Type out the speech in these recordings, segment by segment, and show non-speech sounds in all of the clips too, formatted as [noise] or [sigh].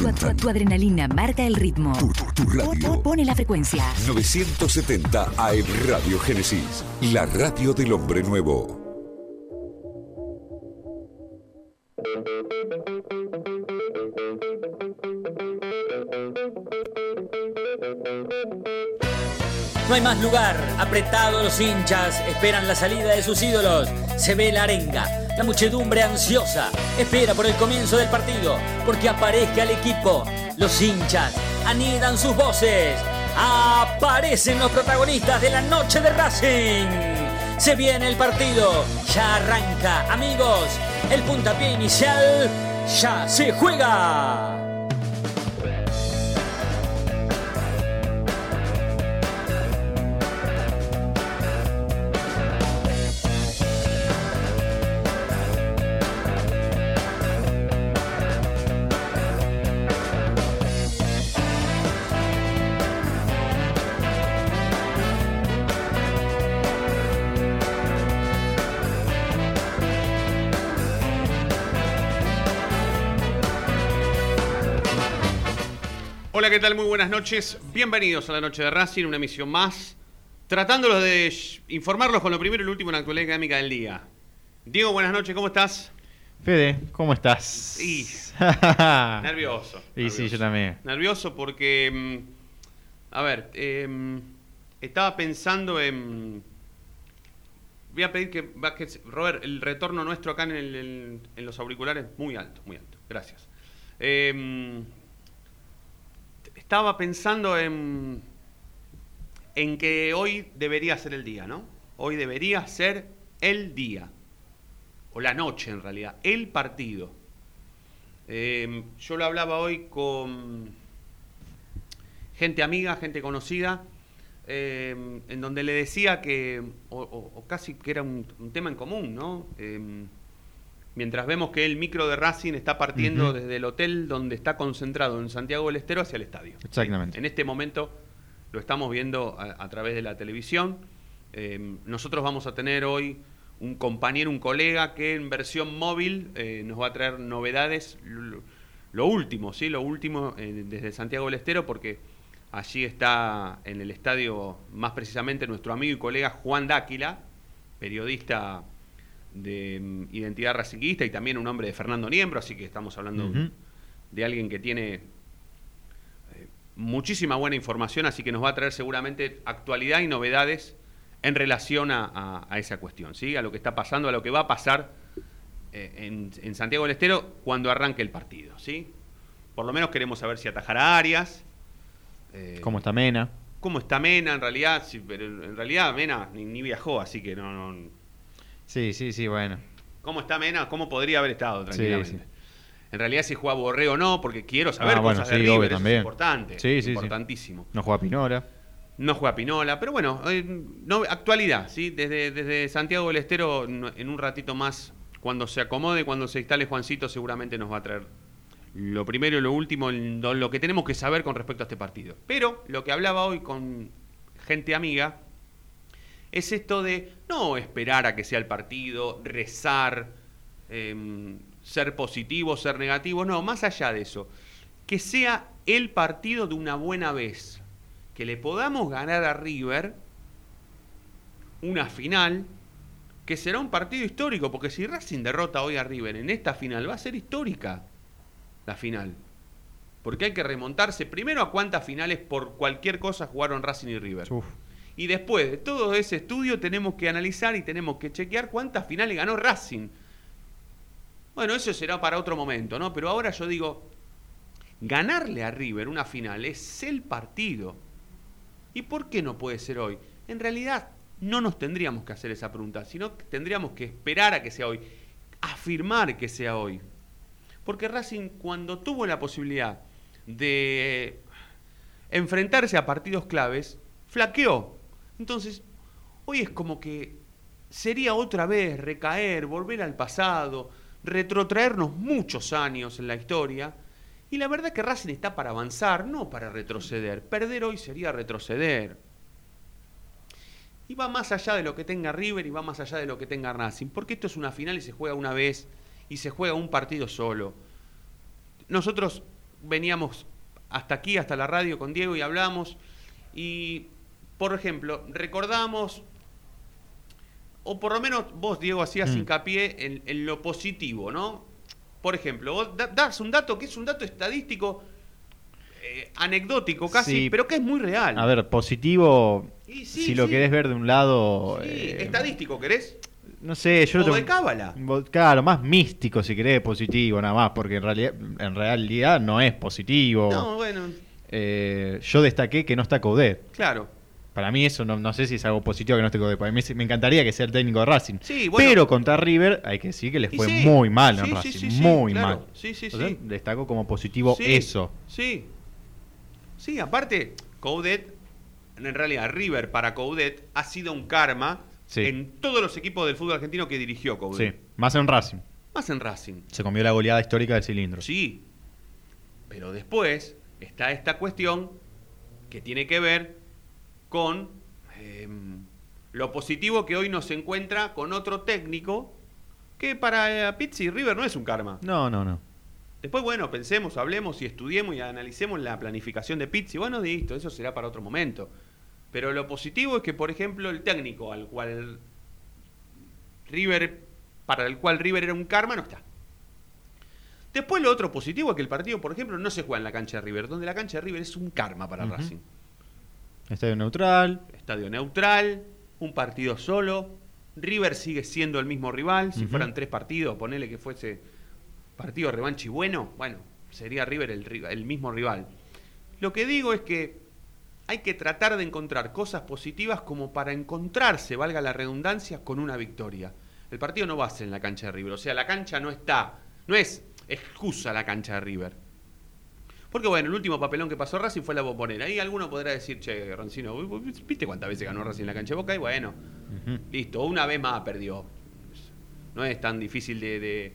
Tu, tu adrenalina marca el ritmo. Tu, tu- tu radio. Pone la frecuencia. 970 AM Radio Génesis, la radio del hombre nuevo. No hay más lugar. Apretados los hinchas esperan la salida de sus ídolos. Se ve la arenga. La muchedumbre ansiosa espera por el comienzo del partido porque aparezca el equipo. Los hinchas anidan sus voces. Aparecen los protagonistas de la noche de Racing. Se viene el partido. Ya arranca, amigos. El puntapié inicial ya se juega. Hola, ¿qué tal? Muy buenas noches. Bienvenidos a la noche de Racing, una emisión más. Tratándolos de informarlos con lo primero y lo último en la actualidad académica del día. Diego, buenas noches, ¿cómo estás? Fede, ¿cómo estás? [laughs] Nervioso. Y sí, yo también. Nervioso porque, mm, a ver, em, estaba pensando en... Voy a pedir que, bajes- Robert, el retorno nuestro acá en, el- en- los auriculares, muy alto, muy alto. Gracias. Em, estaba pensando en, en que hoy debería ser el día, ¿no? Hoy debería ser el día. O la noche, en realidad. El partido. Eh, yo lo hablaba hoy con gente amiga, gente conocida, eh, en donde le decía que, o, o- casi que era un, tema en común, ¿no? Eh, mientras vemos que el micro de Racing está partiendo desde el hotel donde está concentrado en Santiago del Estero hacia el estadio. Exactamente. En este momento lo estamos viendo a, a través de la televisión. Eh, nosotros vamos a tener hoy un compañero, un colega que en versión móvil eh, nos va a traer novedades, lo, lo último, ¿sí? Lo último eh, desde Santiago del Estero, porque allí está en el estadio, más precisamente, nuestro amigo y colega Juan Dáquila, periodista de mm, identidad racinguista y también un hombre de Fernando Niembro, así que estamos hablando de alguien que tiene eh, muchísima buena información, así que nos va a traer seguramente actualidad y novedades en relación a, a- a esa cuestión, ¿sí? a lo que está pasando, a lo que va a pasar eh, en, en Santiago del Estero cuando arranque el partido. ¿sí? Por lo menos queremos saber si atajará Arias. eh, ¿Cómo está Mena? ¿Cómo está Mena? En realidad, sí, pero en realidad Mena ni, ni viajó, así que no, no. Sí, sí, sí, bueno. ¿Cómo está Mena? ¿Cómo podría haber estado tranquilamente? sí. En realidad si juega Borré o no, porque quiero saber Ah, bueno, cosas de sí, River, eso también. es importante. Sí, sí, sí. importantísimo. No juega Pinora. No juega Pinola, pero bueno, eh, no, actualidad, ¿sí? Desde, desde Santiago del Estero, en un ratito más, cuando se acomode, cuando se instale Juancito, seguramente nos va a traer lo primero y lo último, lo que tenemos que saber con respecto a este partido. Pero lo que hablaba hoy con gente amiga es esto de no esperar a que sea el partido, rezar, em, ser positivo, ser negativo, no, más allá de eso, que sea el partido de una buena vez, que le podamos ganar a River una final, que será un partido histórico, porque si Racing derrota hoy a River en esta final, va a ser histórica la final. Porque hay que remontarse primero a cuántas finales por cualquier cosa jugaron Racing y River. Uf. Y después de todo ese estudio tenemos que analizar y tenemos que chequear cuántas finales ganó Racing. Bueno, eso será para otro momento, ¿no? Pero ahora yo digo, ganarle a River una final es el partido. ¿Y por qué no puede ser hoy? En realidad no nos tendríamos que hacer esa pregunta, sino que tendríamos que esperar a que sea hoy, afirmar que sea hoy. Porque Racing cuando tuvo la posibilidad de enfrentarse a partidos claves, flaqueó. Entonces, hoy es como que sería otra vez recaer, volver al pasado, retrotraernos muchos años en la historia. Y la verdad que Racing está para avanzar, no para retroceder. Perder hoy sería retroceder. Y va más allá de lo que tenga River y va más allá de lo que tenga Racing. Porque esto es una final y se juega una vez y se juega un partido solo. Nosotros veníamos hasta aquí, hasta la radio con Diego y hablamos. Y, por ejemplo, recordamos, o por lo menos vos, Diego, hacías Mm. hincapié en, en lo positivo, ¿no? Por ejemplo, vos da- das un dato que es un dato estadístico, eh, anecdótico casi, Sí. pero que es muy real. A ver, positivo, sí, si lo querés ver de un lado... Sí, eh, estadístico, ¿querés? No sé, yo O lo de cábala. Claro, más místico si querés, positivo nada más, porque en realidad, en realidad no es positivo. No, bueno, Eh, yo destaqué que no está Coudet. claro. Para mí eso no, no sé si es algo positivo que no esté mí sí- me encantaría que sea el técnico de Racing. Sí, bueno. Pero contra River hay que decir que le Y fue sí, muy mal en sí, sí, Racing. sí, sí, muy claro. mal. Sí, sí, Entonces, sí. destacó como positivo Sí, eso. Sí. Sí, aparte, Coudet, en realidad River para Coudet ha sido un karma Sí. en todos los equipos del fútbol argentino que dirigió Sí, Coudet. más en Racing. Más en Racing. Se comió la goleada histórica del cilindro. Sí. Pero después está esta cuestión que tiene que ver con em, lo positivo que hoy nos encuentra con otro técnico que para eh, Pizzi y River no es un karma. No, no, no. Después, bueno, pensemos, hablemos y estudiemos y analicemos la planificación de Pizzi. Bueno, listo, eso será para otro momento. Pero lo positivo es que, por ejemplo, el técnico al cual River, para el cual River era un karma, no está. Después lo otro positivo es que el partido, por ejemplo, no se juega en la cancha de River, donde la cancha de River es un karma para. Racing. Estadio neutral. Estadio neutral, un partido solo. River sigue siendo el mismo rival. Si fueran tres partidos, ponele que fuese partido revanche y bueno, bueno, sería River el, el mismo rival. Lo que digo es que hay que tratar de encontrar cosas positivas como para encontrarse, valga la redundancia, con una victoria. El partido no va a ser en la cancha de River, o sea, la cancha no está, no es excusa la cancha de River. Porque bueno, el último papelón que pasó Racing fue la bombonera. Y alguno podrá decir, che, Roncino, ¿viste cuántas veces ganó Racing en la cancha de Boca? Y bueno, listo, una vez más perdió. No es tan difícil de, de, de-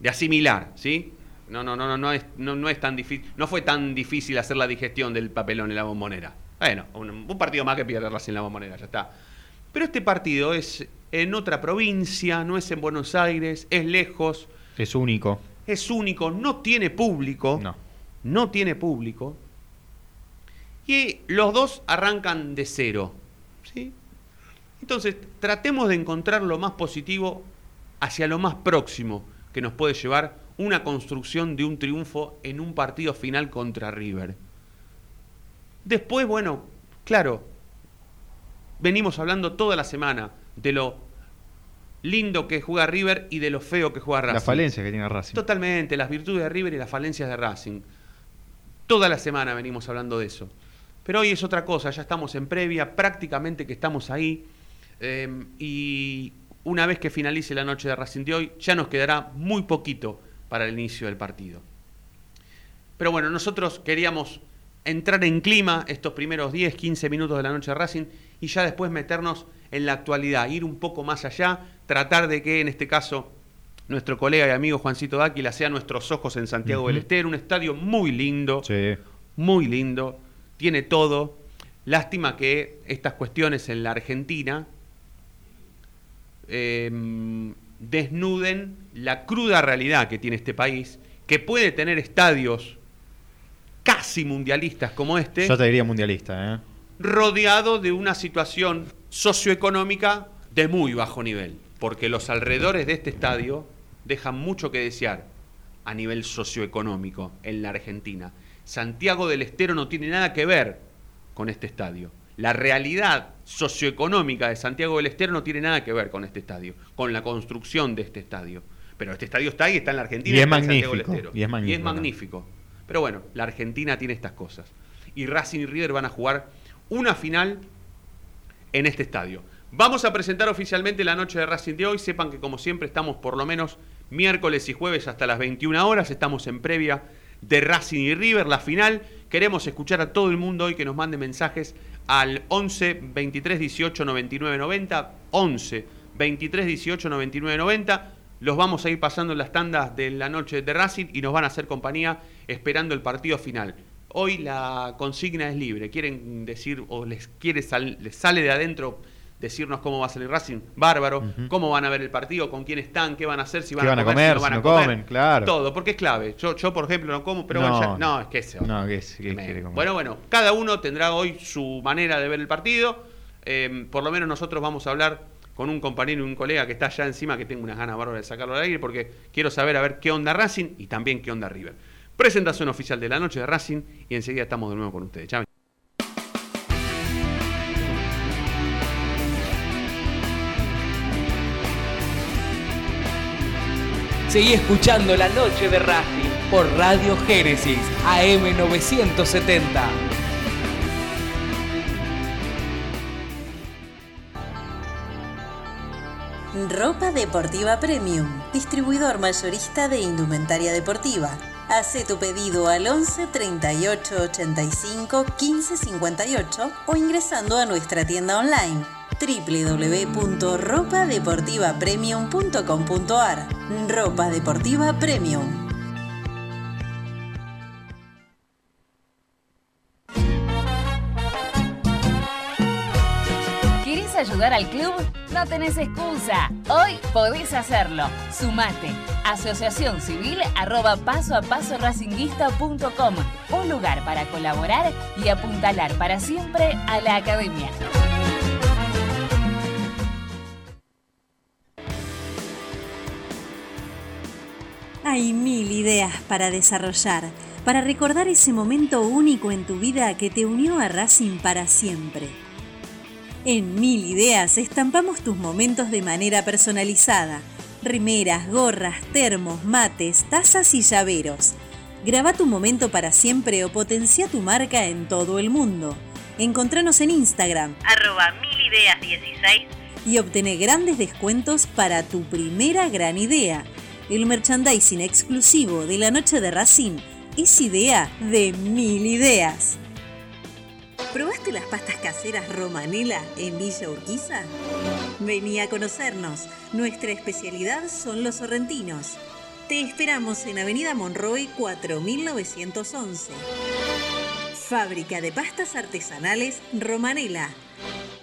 de asimilar, ¿sí? No, no, no, no, no es, no, no es tan difícil, no fue tan difícil hacer la digestión del papelón en la bombonera. Bueno, un, un partido más que pierde Racing en la bombonera, ya está. Pero este partido es en otra provincia, no es en Buenos Aires, es lejos, Es único. Es único, no tiene público. No. No tiene público. Y los dos arrancan de cero. ¿sí? Entonces, tratemos de encontrar lo más positivo hacia lo más próximo que nos puede llevar una construcción de un triunfo en un partido final contra River. Después, bueno, claro, venimos hablando toda la semana de lo lindo que juega River y de lo feo que juega Racing. La falencia que tiene Racing. Totalmente, las virtudes de River y las falencias de Racing. Toda la semana venimos hablando de eso. Pero hoy es otra cosa, ya estamos en previa, prácticamente que estamos ahí. eh, y una vez que finalice la noche de Racing de hoy, ya nos quedará muy poquito para el inicio del partido. Pero bueno, nosotros queríamos entrar en clima estos primeros 10, 15 minutos de la noche de Racing y ya después meternos en la actualidad, ir un poco más allá, tratar de que en este caso nuestro colega y amigo Juancito Dáquila sea nuestros ojos en Santiago del. Estero, un estadio muy lindo, Sí. muy lindo, tiene todo. Lástima que estas cuestiones en la Argentina eh, desnuden la cruda realidad que tiene este país, que puede tener estadios casi mundialistas como este, Yo te diría mundialista, ¿eh? rodeado de una situación socioeconómica de muy bajo nivel, porque los alrededores de este estadio dejan mucho que desear a nivel socioeconómico en la Argentina. Santiago del Estero no tiene nada que ver con este estadio. La realidad socioeconómica de Santiago del Estero no tiene nada que ver con este estadio, con la construcción de este estadio. Pero este estadio está ahí, está en la Argentina. Y es Santiago del magnífico, Estero. y es magnífico, ¿no? magnífico. Pero bueno, la Argentina tiene estas cosas. Y Racing y River van a jugar una final en este estadio. Vamos a presentar oficialmente la noche de Racing de hoy. Sepan que como siempre estamos por lo menos miércoles y jueves hasta las 21 horas. Estamos en previa de Racing y River, la final. Queremos escuchar a todo el mundo hoy que nos mande mensajes al 11 23 18 99 90. 11 23 18 99 90. Los vamos a ir pasando en las tandas de la noche de Racing y nos van a hacer compañía esperando el partido final. Hoy la consigna es libre. Quieren decir o les, quiere sal- les sale de adentro decirnos cómo va a salir Racing, bárbaro, cómo van a ver el partido, con quién están, qué van a hacer, si van, ¿Qué a, van a comer, comer, si no si van a comer. comen? Claro. Todo, porque es clave. Yo, yo por ejemplo, no como, pero No, bueno, ya- no, es que se No, que es- que Me- comer. Bueno, bueno, cada uno tendrá hoy su manera de ver el partido. Eh, por lo menos nosotros vamos a hablar con un compañero y un colega que está allá encima, que tengo unas ganas bárbaras de sacarlo al aire, porque quiero saber a ver qué onda Racing y también qué onda River. Presentación oficial de la noche de Racing y enseguida estamos de nuevo con ustedes. Chao. Seguí escuchando La Noche de Racing por Radio Génesis AM 970. Ropa Deportiva Premium, distribuidor mayorista de indumentaria deportiva. Hace tu pedido al 11 38 85 15 58 o ingresando a nuestra tienda online www.ropadeportivapremium.com.ar Ropa Deportiva Premium. Ayudar al club? No tenés excusa. Hoy podés hacerlo. Sumate. Asociación Civil arroba paso a paso racinguista.com. Un lugar para colaborar y apuntalar para siempre a la academia. Hay mil ideas para desarrollar, para recordar ese momento único en tu vida que te unió a Racing para siempre. En Mil Ideas estampamos tus momentos de manera personalizada. Rimeras, gorras, termos, mates, tazas y llaveros. Graba tu momento para siempre o potencia tu marca en todo el mundo. Encontranos en Instagram, arroba milideas16 y obtené grandes descuentos para tu primera gran idea. El merchandising exclusivo de la noche de Racing es idea de mil ideas. ¿Probaste las pastas caseras Romanela en Villa Urquiza? Vení a conocernos. Nuestra especialidad son los sorrentinos. Te esperamos en Avenida Monroy 4911. Fábrica de pastas artesanales Romanela.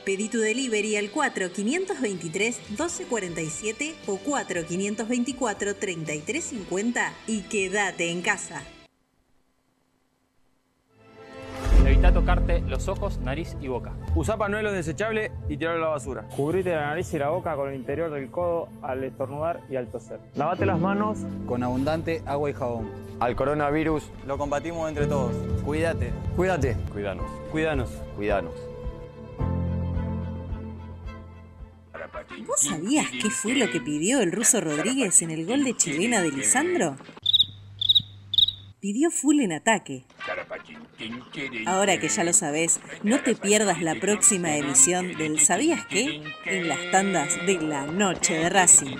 Pedí tu delivery al 4523-1247 o 4524-3350 y quédate en casa. Evita tocarte los ojos, nariz y boca. Usa panuelos desechables y tirarlo a la basura. Cubrite la nariz y la boca con el interior del codo al estornudar y al toser. Lavate las manos. Con abundante agua y jabón. Al coronavirus. Lo combatimos entre todos. Cuídate. Cuídate. Cuidanos. Cuídanos. Cuidanos. ¿Vos sabías qué fue lo que pidió el ruso Rodríguez en el gol de chilena de Lisandro? Pidió full en ataque. Ahora que ya lo sabes, no te pierdas la próxima emisión del ¿Sabías qué? en las tandas de la noche de Racing.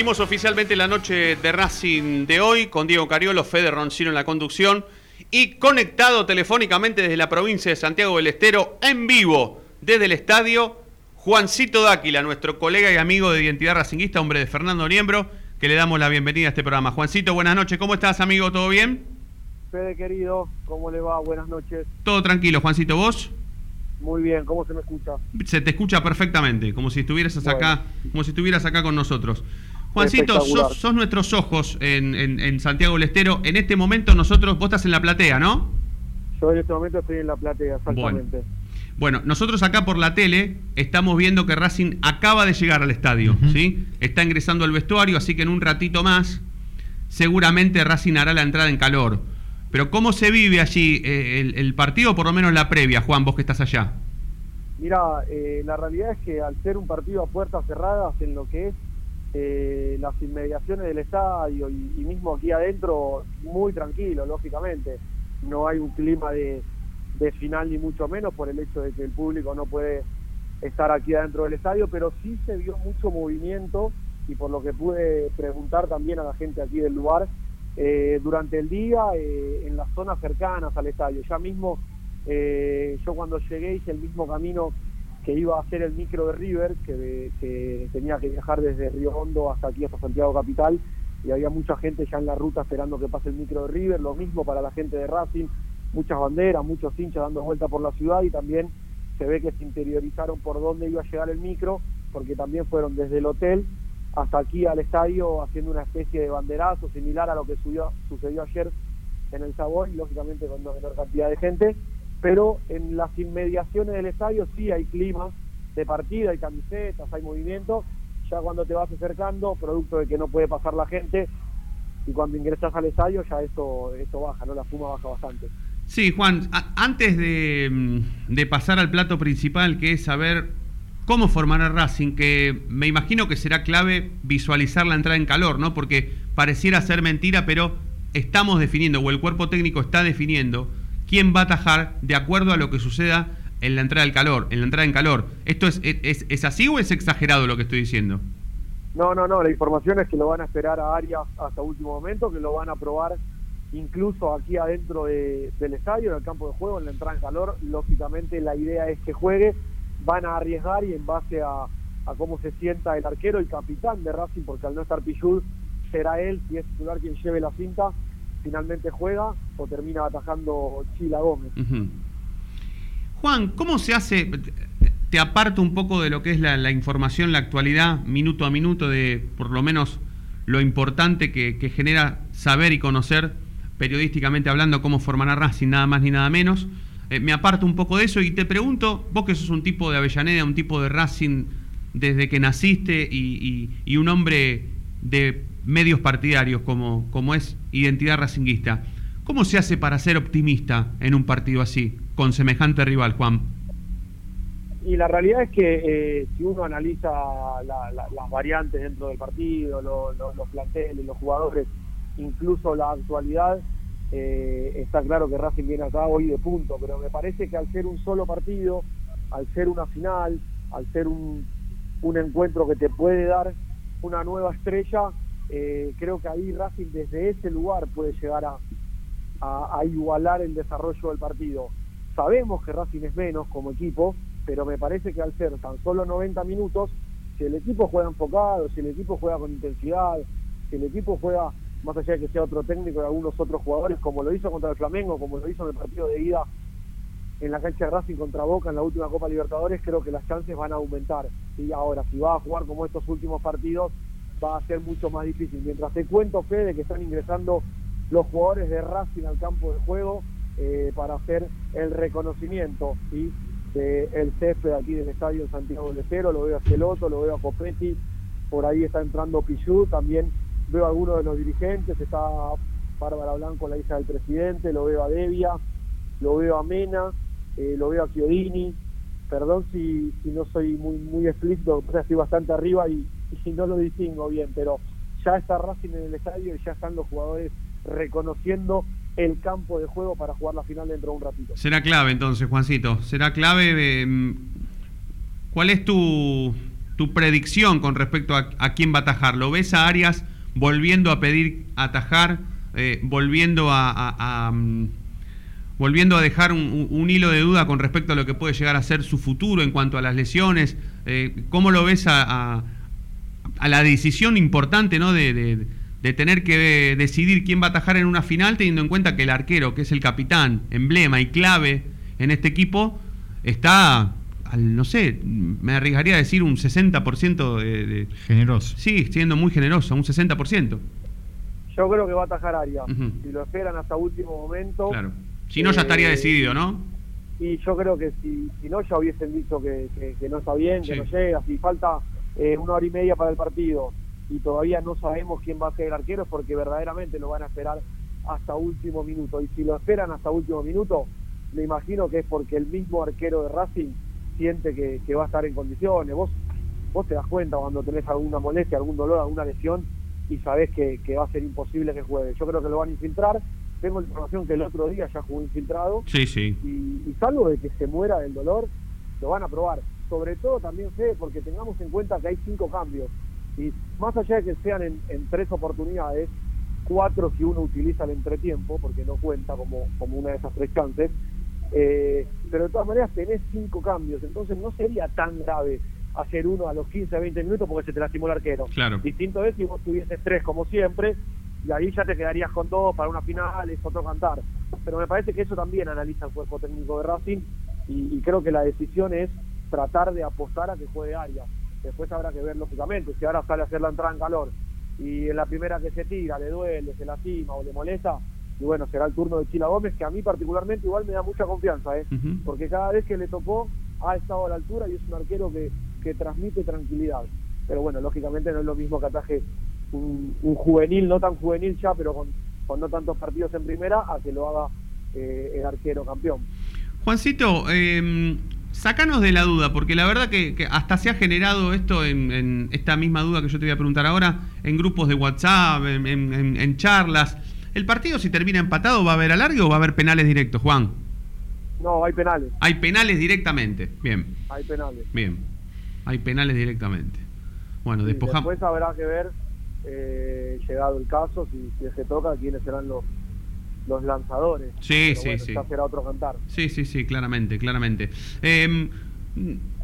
Abrimos oficialmente la noche de Racing de hoy con Diego Cariolo, Fede Roncino en la conducción y conectado telefónicamente desde la provincia de Santiago del Estero en vivo desde el estadio Juancito Dáquila, nuestro colega y amigo de Identidad Racinguista, hombre de Fernando Niembro, que le damos la bienvenida a este programa. Juancito, buenas noches, ¿cómo estás amigo? ¿Todo bien? Fede querido, ¿cómo le va? Buenas noches. Todo tranquilo, Juancito, ¿vos? Muy bien, ¿cómo se me escucha? Se te escucha perfectamente, como si estuvieras acá, como si estuvieras acá con nosotros. Juancito, sos, sos, nuestros ojos en, en, en, Santiago del Estero. En este momento nosotros, vos estás en la platea, ¿no? Yo en este momento estoy en la platea, exactamente. Bueno. Bueno, nosotros acá por la tele estamos viendo que Racing acaba de llegar al estadio, uh -huh. ¿sí? Está ingresando al vestuario, así que en un ratito más seguramente Racing hará la entrada en calor. Pero ¿cómo se vive allí eh, el, el, partido, por lo menos la previa, Juan, vos que estás allá? Mira, eh, la realidad es que al ser un partido a puertas cerradas en lo que es eh, las inmediaciones del estadio y, mismo aquí adentro, muy tranquilo, lógicamente. No hay un clima de, de final ni mucho menos por el hecho de que el público no puede estar aquí adentro del estadio, pero sí se vio mucho movimiento y por lo que pude preguntar también a la gente aquí del lugar, eh, durante el día eh, en las zonas cercanas al estadio. Ya mismo, eh, yo cuando llegué hice el mismo camino que iba a hacer el micro de River, que, tenía que viajar desde Río Hondo hasta aquí, hasta Santiago Capital, y había mucha gente ya en la ruta esperando que pase el micro de River, lo mismo para la gente de Racing, muchas banderas, muchos hinchas dando vuelta por la ciudad y también se ve que se interiorizaron por dónde iba a llegar el micro, porque también fueron desde el hotel hasta aquí al estadio haciendo una especie de banderazo similar a lo que sucedió ayer en el Savoy, lógicamente con una menor cantidad de gente, pero en las inmediaciones del estadio sí hay clima de partida, hay camisetas, hay movimiento, ya cuando te vas acercando, producto de que no puede pasar la gente, y cuando ingresas al estadio ya esto, esto baja, ¿no? La fuma baja bastante. Sí, Juan, antes de, de, pasar al plato principal, que es saber cómo formará Racing, que me imagino que será clave visualizar la entrada en calor, ¿no? Porque pareciera ser mentira, pero estamos definiendo, o el cuerpo técnico está definiendo, quién va a atajar de acuerdo a lo que suceda en la entrada del calor, en la entrada en calor. ¿Esto es, es, es así o es exagerado lo que estoy diciendo? No, no, no, la información es que lo van a esperar a Arias hasta último momento, que lo van a probar incluso aquí adentro de, del estadio, en el campo de juego, en la entrada en calor. Lógicamente la idea es que juegue, van a arriesgar y en base a, a cómo se sienta el arquero, el capitán de Racing, porque al no estar Pichud, será él, si es titular, quien lleve la cinta, finalmente juega o termina atajando Chila Gómez. Juan, ¿cómo se hace? Te aparto un poco de lo que es la, información, la actualidad, minuto a minuto, de por lo menos lo importante que, genera saber y conocer periodísticamente hablando cómo formará Racing, nada más ni nada menos. Eh, me aparto un poco de eso y te pregunto, vos que sos un tipo de Avellaneda, un tipo de Racing desde que naciste y, un hombre de medios partidarios como es Identidad Racinguista, ¿cómo se hace para ser optimista en un partido así, con semejante rival, Juan? Y la realidad es que eh, si uno analiza la, la, las variantes dentro del partido, lo, lo, los planteles, los jugadores, incluso la actualidad, eh, está claro que Racing viene acá hoy de punto, pero me parece que al ser un solo partido, al ser una final, al ser un, un encuentro que te puede dar una nueva estrella, eh, creo que ahí Racing desde ese lugar puede llegar a, igualar el desarrollo del partido. Sabemos que Racing es menos como equipo, pero me parece que al ser tan solo 90 minutos, si el equipo juega enfocado, si el equipo juega con intensidad, si el equipo juega más allá de que sea otro técnico y algunos otros jugadores, como lo hizo contra el Flamengo, como lo hizo en el partido de ida en la cancha de Racing contra Boca en la última Copa Libertadores, creo que las chances van a aumentar. Y ahora, si va a jugar como estos últimos partidos, va a ser mucho más difícil. Mientras te cuento, Fede, que están ingresando los jugadores de Racing al campo de juego eh, para hacer el reconocimiento ¿sí? del césped aquí del estadio Santiago del Estero, lo veo a Celoto, lo veo a Copetti, por ahí está entrando Pichú, también veo a algunos de los dirigentes, está Bárbara Blanco, la hija del presidente, lo veo a Devia, lo veo a Mena, eh, lo veo a Chiodini, perdón si, si no soy muy muy explícito, o sea, estoy bastante arriba y, y no lo distingo bien, pero ya está Racing en el estadio y ya están los jugadores reconociendo el campo de juego para jugar la final dentro de un ratito. Será clave entonces, Juancito, será clave. Eh, ¿Cuál es tu, tu predicción con respecto a, quién va a atajar? ¿Lo ves a Arias volviendo a pedir atajar, eh, volviendo a, um, volviendo a dejar un, hilo de duda con respecto a lo que puede llegar a ser su futuro en cuanto a las lesiones? Eh, ¿Cómo lo ves a, la decisión importante ¿no? de, de, de tener que decidir quién va a atajar en una final, teniendo en cuenta que el arquero, que es el capitán, emblema y clave en este equipo, está al, no sé, me arriesgaría a decir un 60% de, de... Generoso. Sí, siendo muy generoso, un 60%. Yo creo que va a atajar Arias. Ujú. Si lo esperan hasta último momento. Claro. Si no, ya estaría eh, decidido, ¿no? Y yo creo que si, si no, ya hubiesen dicho que, que- que no está bien, que no llega. Si falta eh, una hora y media para el partido y todavía no sabemos quién va a ser el arquero, porque verdaderamente lo van a esperar hasta último minuto. Y si lo esperan hasta último minuto, me imagino que es porque el mismo arquero de Racing siente que, que va a estar en condiciones. Vos, vos te das cuenta cuando tenés alguna molestia, algún dolor, alguna lesión y sabés que, que va a ser imposible que juegue. Yo creo que lo van a infiltrar. Tengo la información que el otro día ya jugó infiltrado Sí, sí. y, y salvo de que se muera del dolor, lo van a probar. Sobre todo también sé, porque tengamos en cuenta que hay cinco cambios. Y más allá de que sean en, en tres oportunidades, cuatro si uno utiliza el entretiempo, porque no cuenta como, como una de esas tres chances, eh, pero de todas maneras tenés cinco cambios, entonces no sería tan grave hacer uno a los 15, 20 minutos porque se te lastimó el arquero. Claro. Distinto es si vos tuvieses tres como siempre, y ahí ya te quedarías con dos para una final, es otro cantar. Pero me parece que eso también analiza el cuerpo técnico de Racing, y, y creo que la decisión es tratar de apostar a que juegue Arias. Después habrá que ver, lógicamente, si ahora sale a hacer la entrada en calor y en la primera que se tira le duele, se lastima o le molesta, y bueno, será el turno de Chila Gómez, que a mí particularmente igual me da mucha confianza, ¿eh? Porque cada vez que le tocó ha estado a la altura y es un arquero que, que transmite tranquilidad. Pero bueno, lógicamente no es lo mismo que ataje un, un juvenil, no tan juvenil ya, pero con, con no tantos partidos en primera, a que lo haga eh, el arquero campeón. Juancito, eh, sacanos de la duda, porque la verdad que, que hasta se ha generado esto en, en esta misma duda que yo te voy a preguntar ahora, en grupos de WhatsApp, en, en- en- en charlas. ¿El partido si termina empatado va a haber alargue o va a haber penales directos, Juan? No, hay penales, Hay penales directamente. Bien, hay penales. bien. Hay penales directamente. Bueno, despojamos. después habrá que ver, eh, llegado el caso, si, si que toca, quiénes serán los, los lanzadores. Sí, Pero sí, bueno, sí. Ya será otro cantar. Sí, sí, sí, claramente, claramente. Eh,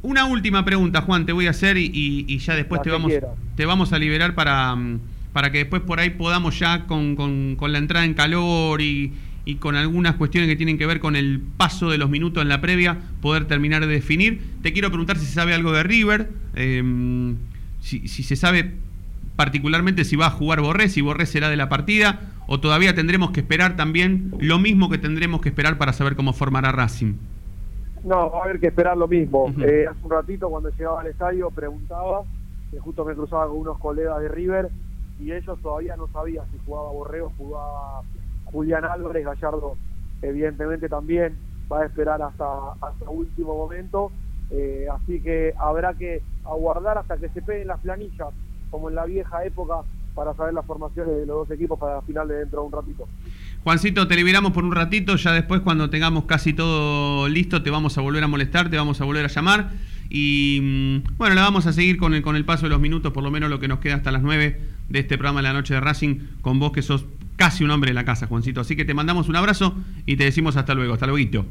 una última pregunta, Juan, te voy a hacer y, y- ya después La te vamos, te vamos a liberar para, mm, para que después por ahí podamos ya con, con- con la entrada en calor y, y con algunas cuestiones que tienen que ver con el paso de los minutos en la previa, poder terminar de definir. Te quiero preguntar si se sabe algo de River, eh, si, si se sabe particularmente si va a jugar Borré, si Borré será de la partida, o todavía tendremos que esperar también lo mismo que tendremos que esperar para saber cómo formará Racing. No, va a haber que esperar lo mismo. Eh, hace un ratito cuando llegaba al estadio preguntaba, que justo me cruzaba con unos colegas de River, y ellos todavía no sabían si jugaba Borreo, jugaba Julián Álvarez, Gallardo evidentemente también va a esperar hasta, hasta último momento, eh, así que habrá que aguardar hasta que se peguen las planillas, como en la vieja época, para saber las formaciones de los dos equipos para la final de dentro de un ratito. Juancito, te liberamos por un ratito, ya después cuando tengamos casi todo listo te vamos a volver a molestar, te vamos a volver a llamar y mm, bueno, la vamos a seguir con el, con el paso de los minutos, por lo menos lo que nos queda hasta las 9 de este programa de la noche de Racing, con vos que sos casi un hombre de la casa, Juancito. Así que te mandamos un abrazo y te decimos hasta luego, hasta luego.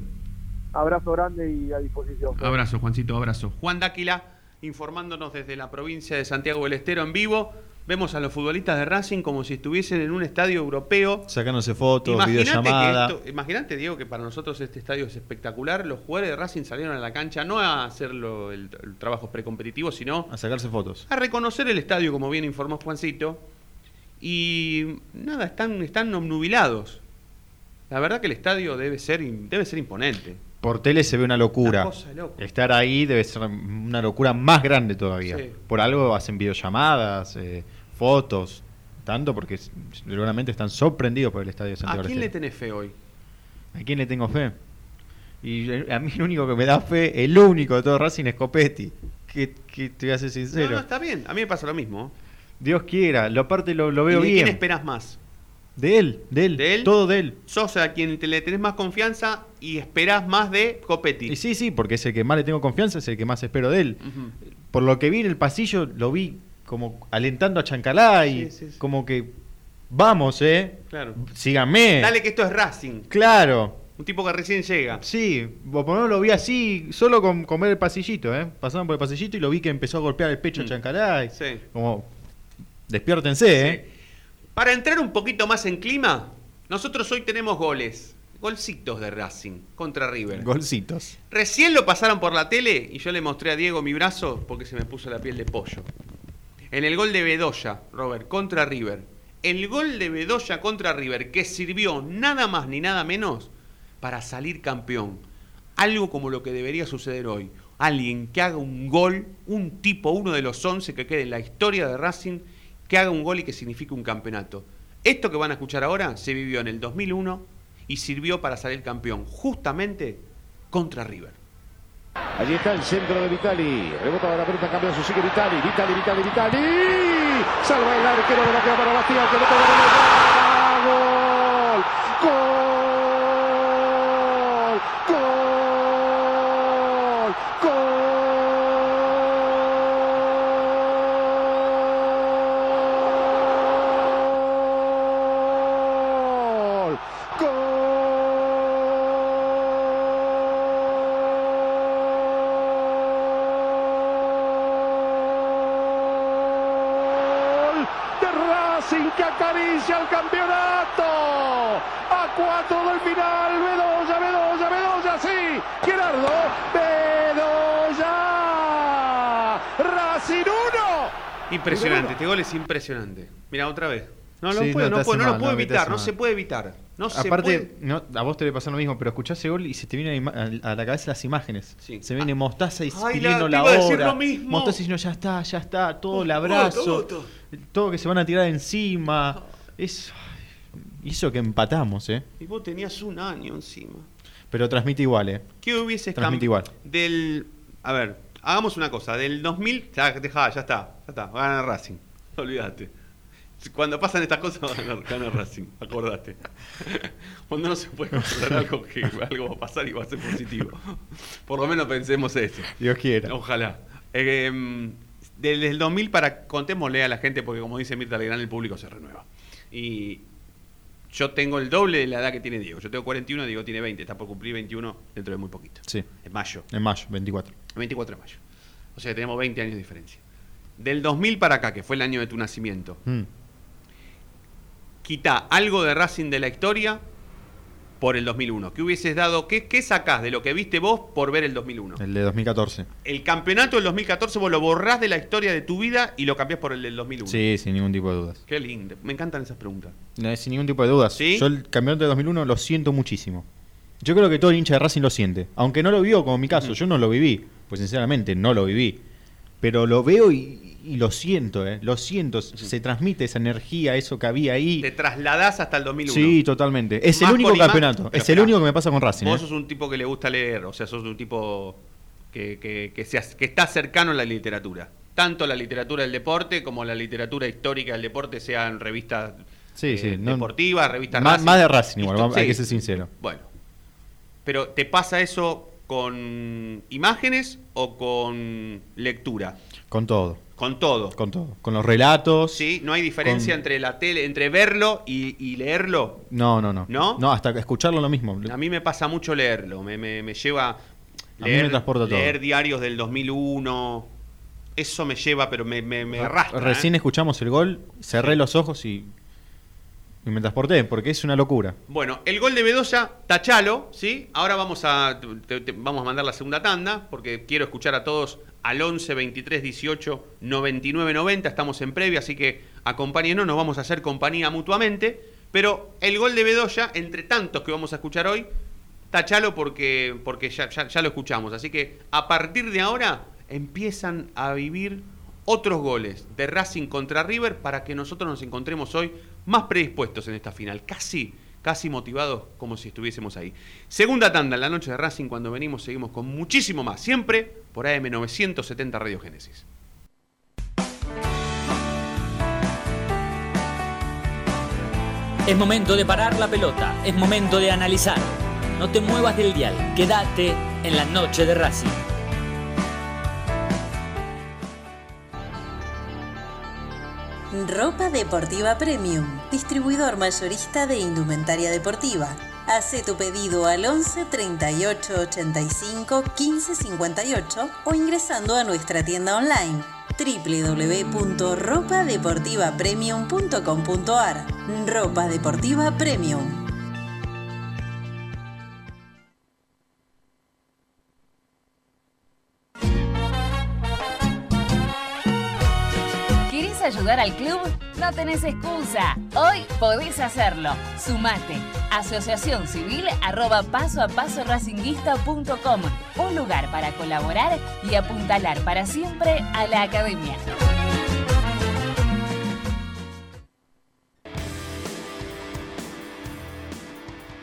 Abrazo grande y a disposición. Abrazo, Juancito, abrazo. Juan Dáquila informándonos desde la provincia de Santiago del Estero en vivo. Vemos a los futbolistas de Racing como si estuviesen en un estadio europeo. Sacándose fotos, Imagínate videollamada. Imagínate, Diego, que para nosotros este estadio es espectacular. Los jugadores de Racing salieron a la cancha no a hacer el, el trabajo precompetitivo, sino A sacarse fotos. a reconocer el estadio, como bien informó Juancito. Y nada, están, están obnubilados. La verdad que el estadio debe ser, debe ser imponente. Por tele se ve una locura. Una. Estar ahí debe ser una locura más grande todavía. Sí. Por algo hacen videollamadas, eh, fotos, tanto porque seguramente están sorprendidos por el estadio de ¿A Santiago del quién le tenés fe hoy? ¿A quién le tengo fe? Y eh, a mí el único que me da fe, el único de todo Racing es Copetti. Que, que te voy a ser No, sincero. no, está bien. A mí me pasa lo mismo. Dios quiera, lo aparte lo, lo veo ¿Y de bien. quién esperás más? De él, de él, ¿De él? todo de él. Sos a quien te le tenés más confianza y esperás más de Copetti. Y sí, sí, porque es el que más le tengo confianza, es el que más espero de él. Por lo que vi en el pasillo, lo vi como alentando a Chancalá y Sí, sí, sí. como que vamos, eh. Claro. Síganme. Dale que esto es Racing. Claro. Un tipo que recién llega. Sí, por lo menos lo vi así, solo con, ver el pasillito, ¿eh? Pasaron por el pasillito y lo vi que empezó a golpear el pecho a Mm. Chancalá. Y Sí. Como, despiértense, ¿eh? Para entrar un poquito más en clima, nosotros hoy tenemos goles. Golcitos de Racing contra River. Golcitos. Recién lo pasaron por la tele y yo le mostré a Diego mi brazo porque se me puso la piel de pollo. En el gol de Bedoya, Robert, contra River. El gol de Bedoya contra River que sirvió nada más ni nada menos para salir campeón. Algo como lo que debería suceder hoy. Alguien que haga un gol, un tipo, uno de los 11 que quede en la historia de Racing, que haga un gol y que signifique un campeonato. Esto que van a escuchar ahora se vivió en el 2001 y sirvió para salir campeón, justamente contra River. Allí está el centro de Vitali. Rebota la pelota, cambia su sigue Vitali. Vitali, Vitali, Vitali. Salva el arquero de la queda para Bastián. Que no puede ¡Gol! ¡Gol! ¡Gol! ¡Gol! ¡Gol! De Racing que acaricia el campeonato. A cuatro del final. Bedoya, Bedoya, Bedoya, sí. Gerardo, Bedoya. Racing 1. Impresionante, este gol es impresionante. Mira, otra vez. No, no Sí, puedo, no no, te puedo, no lo evitar, no se puede evitar. No se Aparte, puede- no, a vos te debe pasar lo mismo, pero escuchás ese gol y se te viene a, la cabeza las imágenes. Se viene Mostaza y Ay, pidiendo la- la, hora. lo mismo. Mostaza diciendo ya está, ya está, todo el todo, abrazo. todo. Todo que se van a tirar encima. Es, hizo que empatamos, ¿eh? Y vos tenías un año encima. Pero transmite igual, ¿eh? ¿Qué hubiese Transmite igual. Del. A ver, hagamos una cosa. Del 2000. Ya, dejá, ya está. Ya está. Va a ganar Racing. [laughs] Olvídate. Cuando pasan estas cosas, va a ganar, gana Racing. Acordate. [laughs] Cuando no se puede controlar [laughs] algo, que algo va a pasar y va a ser positivo. Por lo menos pensemos eso. Dios quiera. Ojalá. Eh, desde el 2000 para. Contémosle a la gente, porque como dice Mirta Legrand, el público se renueva. Y. Yo tengo el doble de la edad que tiene Diego. Yo tengo 41, Diego tiene 20. Está por cumplir 21 dentro de muy poquito. Sí. En mayo. En mayo, 24. El 24 de mayo. O sea tenemos 20 años de diferencia. Del 2000 para acá, que fue el año de tu nacimiento, Mm. quita algo de Racing de la historia por el 2001. ¿Qué hubieses dado? ¿Qué, qué sacás de lo que viste vos por ver el 2001? El de 2014. El campeonato del 2014 vos lo borrás de la historia de tu vida y lo cambiás por el del 2001. Sí, sin ningún tipo de dudas. Qué lindo. Me encantan esas preguntas. No, sin ningún tipo de dudas. ¿Sí? Yo el campeonato de 2001 lo siento muchísimo. Yo creo que todo el hincha de Racing lo siente. Aunque no lo vio, como en mi caso, yo no lo viví. Pues sinceramente no lo viví. Pero lo veo y, y lo siento, ¿eh? Lo siento. Se transmite esa energía, eso que había ahí. Te trasladás hasta el 2001. Sí, totalmente. Es el único campeonato. Es el esperá. único que me pasa con Racing. Vos ¿eh? sos un tipo que le gusta leer, o sea, sos un tipo que, que, que, se que está cercano a la literatura. Tanto la literatura del deporte como la literatura histórica del deporte, sean revistas Sí, eh, sí. no- deportivas, revistas más, Racing. más de Racing igual, Histo- hay que ser sincero. Bueno. Pero ¿te pasa eso con imágenes o con lectura? Con todo. Con todo. Con todo. Con los relatos. Sí, no hay diferencia Con- entre la tele, entre verlo y, y leerlo. No, no, no. ¿No? No, hasta escucharlo lo mismo. A mí me pasa mucho leerlo, me, me- me lleva mí leer, me transporta todo. leer diarios del 2001. Eso me lleva, pero me, me, me arrastra. Recién ¿eh? escuchamos el gol, cerré los ojos y, y me transporté, porque es una locura. Bueno, el gol de Bedoya, tachalo, ¿sí? Ahora vamos a, vamos a mandar la segunda tanda, porque quiero escuchar a todos al 11 23 18 99 90. Estamos en previa, así que acompáñenos, nos vamos a hacer compañía mutuamente. Pero el gol de Bedoya, entre tantos que vamos a escuchar hoy, tachalo porque, porque ya- ya lo escuchamos. Así que a partir de ahora empiezan a vivir otros goles de Racing contra River para que nosotros nos encontremos hoy más predispuestos en esta final. Casi, casi motivados como si estuviésemos ahí. Segunda tanda en la noche de Racing. Cuando venimos seguimos con muchísimo más. Siempre por AM 970 Radio Génesis. Es momento de parar la pelota, es momento de analizar. No te muevas del dial, quédate en la noche de Racing. Ropa Deportiva Premium, distribuidor mayorista de indumentaria deportiva. Hace tu pedido al 11 38 85 15 58 o ingresando a nuestra tienda online www.ropadeportivapremium.com.ar Ropa Deportiva Premium. Al club? No tenés excusa. Hoy podés hacerlo. Sumate. Asociación Civil arroba paso a paso racinguista.com. Un lugar para colaborar y apuntalar para siempre a la academia.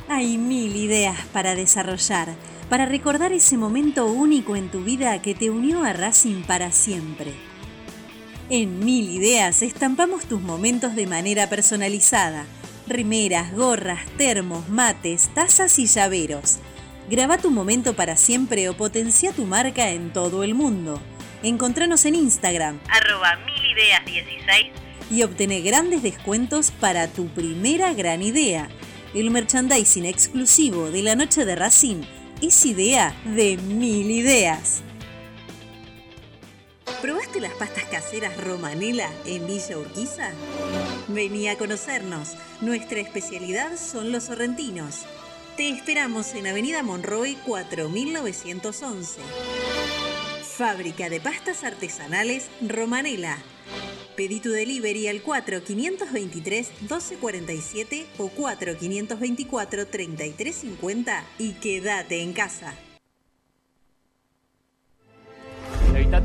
Hay mil ideas para desarrollar, para recordar ese momento único en tu vida que te unió a Racing para siempre. En Mil Ideas estampamos tus momentos de manera personalizada. Remeras, gorras, termos, mates, tazas y llaveros. Graba tu momento para siempre o potencia tu marca en todo el mundo. Encontranos en Instagram, arroba milideas16 y obtené grandes descuentos para tu primera gran idea. El merchandising exclusivo de la noche de Racing es idea de mil ideas. ¿Probaste las pastas caseras Romanela en Villa Urquiza? Vení a conocernos. Nuestra especialidad son los sorrentinos. Te esperamos en Avenida Monroy 4911. Fábrica de pastas artesanales Romanela. Pedí tu delivery al 4523-1247 o 4524-3350 y quédate en casa.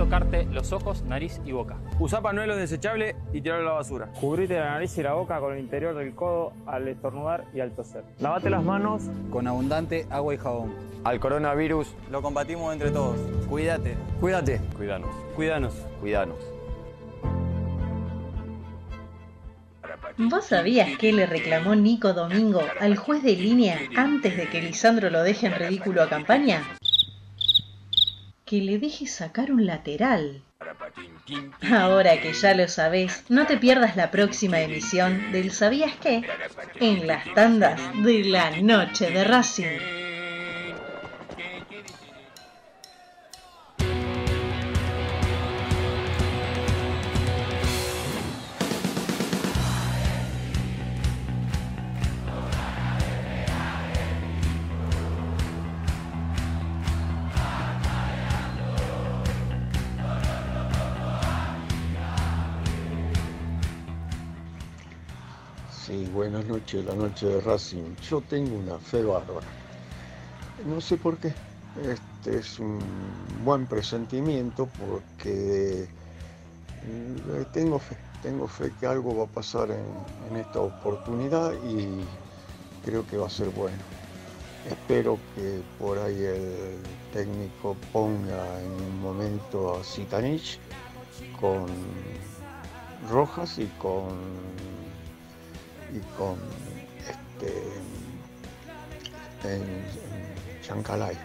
Tocarte los ojos, nariz y boca. Usa panuelo desechable y tirarlo a la basura. Cubrite la nariz y la boca con el interior del codo al estornudar y al toser. Lavate las manos Con abundante agua y jabón. Al coronavirus, Lo combatimos entre todos. Cuídate. cuídate. Cuídanos. Cuídanos. Cuídanos. ¿Vos sabías que le reclamó Nico Domingo al juez de línea antes de que Lisandro lo deje en ridículo a campaña? Que le deje sacar un lateral. Ahora que ya lo sabés, no te pierdas la próxima emisión del ¿Sabías qué? En las tandas de la noche de Racing. La noche de Racing. Yo tengo una fe bárbara. No sé por qué. Este es un buen presentimiento porque eh, tengo fe, tengo fe que algo va a pasar en, en esta oportunidad y creo que va a ser bueno. Espero que por ahí el técnico ponga en un momento a Zitanich con Rojas y con y con este en, en Chancalay.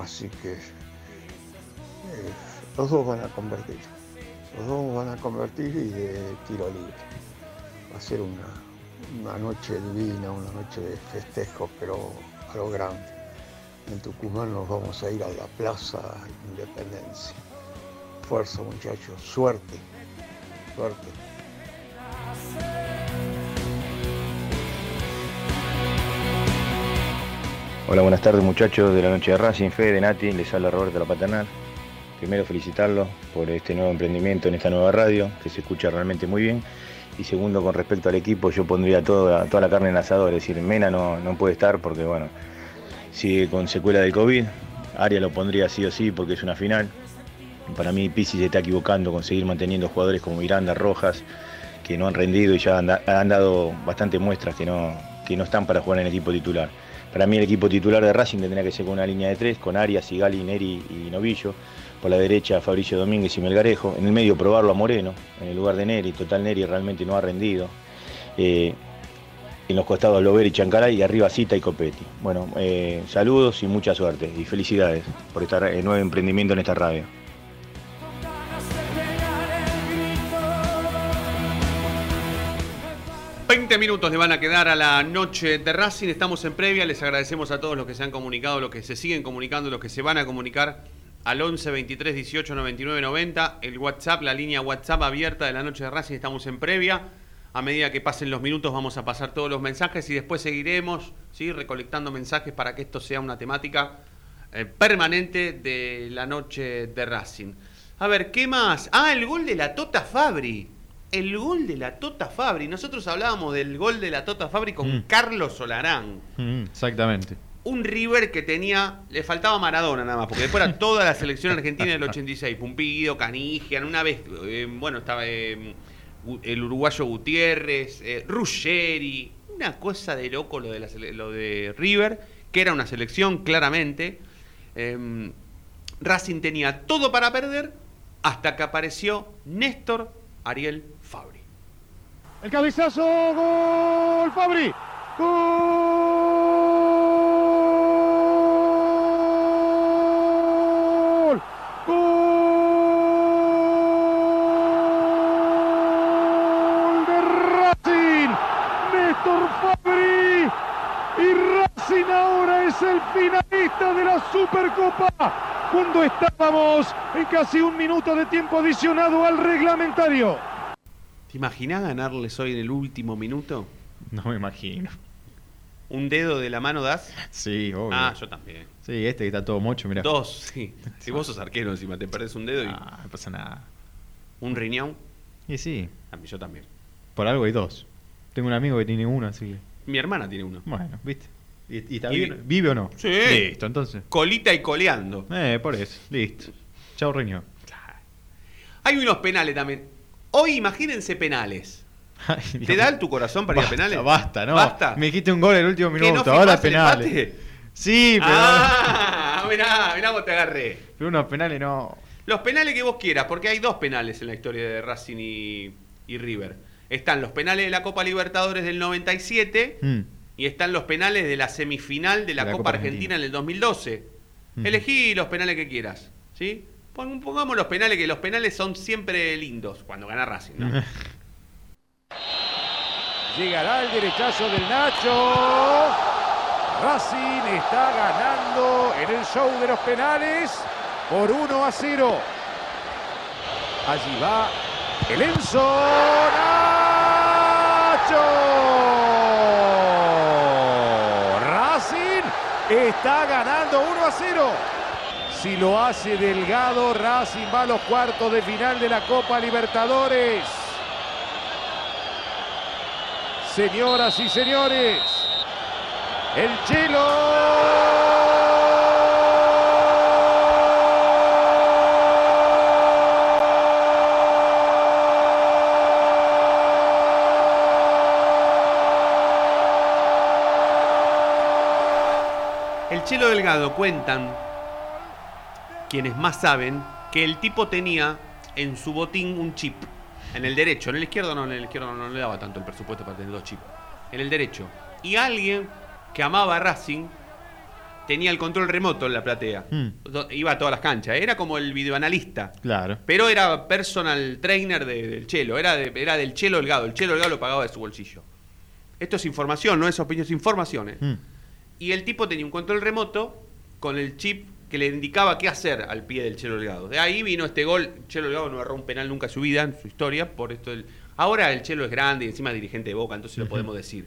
Así que eh, los dos van a convertir. Los dos van a convertir y de tiro libre. Va a ser una, una noche divina, una noche de festejo, pero a lo grande. En Tucumán nos vamos a ir a la Plaza Independencia. Fuerza muchachos, suerte, suerte. Hola, buenas tardes muchachos de la noche de Racing, Fede, Nati, les habla Roberto La Paternal. Primero felicitarlo por este nuevo emprendimiento en esta nueva radio, que se escucha realmente muy bien. Y segundo, con respecto al equipo, yo pondría toda, toda la carne en asador, es decir, Mena no, no puede estar porque, bueno, sigue con secuela del COVID. Aria lo pondría sí o sí porque es una final. Para mí Pizzi se está equivocando con seguir manteniendo jugadores como Miranda, Rojas, que no han rendido y ya han dado bastantes muestras que no, que no están para jugar en el equipo titular. Para mí el equipo titular de Racing tendría que ser con una línea de tres, con Arias, Sigali, Neri y Novillo. Por la derecha Fabricio Domínguez y Melgarejo. En el medio probarlo a Moreno, en el lugar de Neri. Total Neri realmente no ha rendido. Eh, en los costados Lover y Chancaray y arriba Cita y Copetti. Bueno, eh, saludos y mucha suerte y felicidades por este eh, nuevo emprendimiento en esta radio. 20 minutos le van a quedar a la noche de Racing. Estamos en previa. Les agradecemos a todos los que se han comunicado, los que se siguen comunicando, los que se van a comunicar al 11 23 18 99 90. El WhatsApp, la línea WhatsApp abierta de la noche de Racing, estamos en previa. A medida que pasen los minutos vamos a pasar todos los mensajes y después seguiremos ¿sí? recolectando mensajes para que esto sea una temática eh, permanente de la noche de Racing. A ver, ¿qué más? Ah, el gol de la Tota Fabri. El gol de la Tota Fabri. Nosotros hablábamos del gol de la Tota Fabri con Mm. Carlos Solarán. Mm, exactamente. Un River que tenía. Le faltaba Maradona nada más, porque después era toda la selección argentina del 86. Pumpido, Canigian, una vez. eh, bueno, estaba eh, el uruguayo Gutiérrez, eh, Ruggeri. Una cosa de loco lo de, la lo de River, que era una selección claramente. Eh, Racing tenía todo para perder hasta que apareció Néstor Ariel. El cabezazo, gol, Fabri. Gol. Gol de Racing. Néstor Fabri. Y Racing ahora es el finalista de la Supercopa. Cuando estábamos en casi un minuto de tiempo adicionado al reglamentario. ¿Te imaginas ganarles hoy en el último minuto? No me imagino. ¿Un dedo de la mano das? Sí, obvio. Ah, yo también. Sí, este que está todo mocho, mira. Dos, sí. [laughs] Si vos sos arquero encima, te perdés un dedo y. Ah, no pasa nada. ¿Un riñón? Y sí, A mí yo también. por algo hay dos. Tengo un amigo que tiene uno, así que. Mi hermana tiene uno. Bueno, ¿viste? ¿Y, y está Y- bien? ¿Vive o no? Sí. Listo, entonces. Colita y coleando. Eh, por eso. Listo. Chao, riñón. Hay unos penales también. Hoy imagínense penales. ¿Te da el tu corazón para ir a penales? Basta, no. Basta. Me dijiste un gol en el último ¿Que minuto. no ahora penales. empate? Sí, pero. Ah, mirá, mirá cómo te agarré. Pero unos penales no. Los penales que vos quieras, porque hay dos penales en la historia de Racing y, y River. Están los penales de la Copa Libertadores del 97 Mm. y están los penales de la semifinal de la, De la Copa, Copa Argentina. Argentina. en el 2012. Mm. Elegí los penales que quieras, ¿sí? Pon- Pongamos los penales, que los penales son siempre lindos cuando gana Racing. [laughs] Llegará el derechazo del Nacho. Racing está ganando en el show de los penales por 1 a 0. Allí va el Enzo Nacho. Racing está ganando 1 a 0. Si lo hace Delgado, Racing va a los cuartos de final de la Copa Libertadores. Señoras y señores, el Chelo. El Chelo Delgado cuentan, quienes más saben, que el tipo tenía en su botín un chip. En el derecho, en el izquierdo no, en el izquierdo no, le daba tanto el presupuesto para tener dos chips. En el derecho. Y alguien que amaba a Racing tenía el control remoto en la platea. Mm, Do- Iba a todas las canchas. Era como el videoanalista. claro. Pero era personal trainer de- del Chelo. Era, de- era del Chelo Delgado. El Chelo Delgado lo pagaba de su bolsillo. Esto es información, no es opinión, es información. ¿eh? Mm. Y el tipo tenía un control remoto con el chip que le indicaba qué hacer al pie del Chelo Delgado. De ahí vino este gol. Chelo Delgado no agarró un penal nunca en su vida, en su historia, por esto del... Ahora el Chelo es grande y encima es dirigente de Boca, entonces lo podemos decir.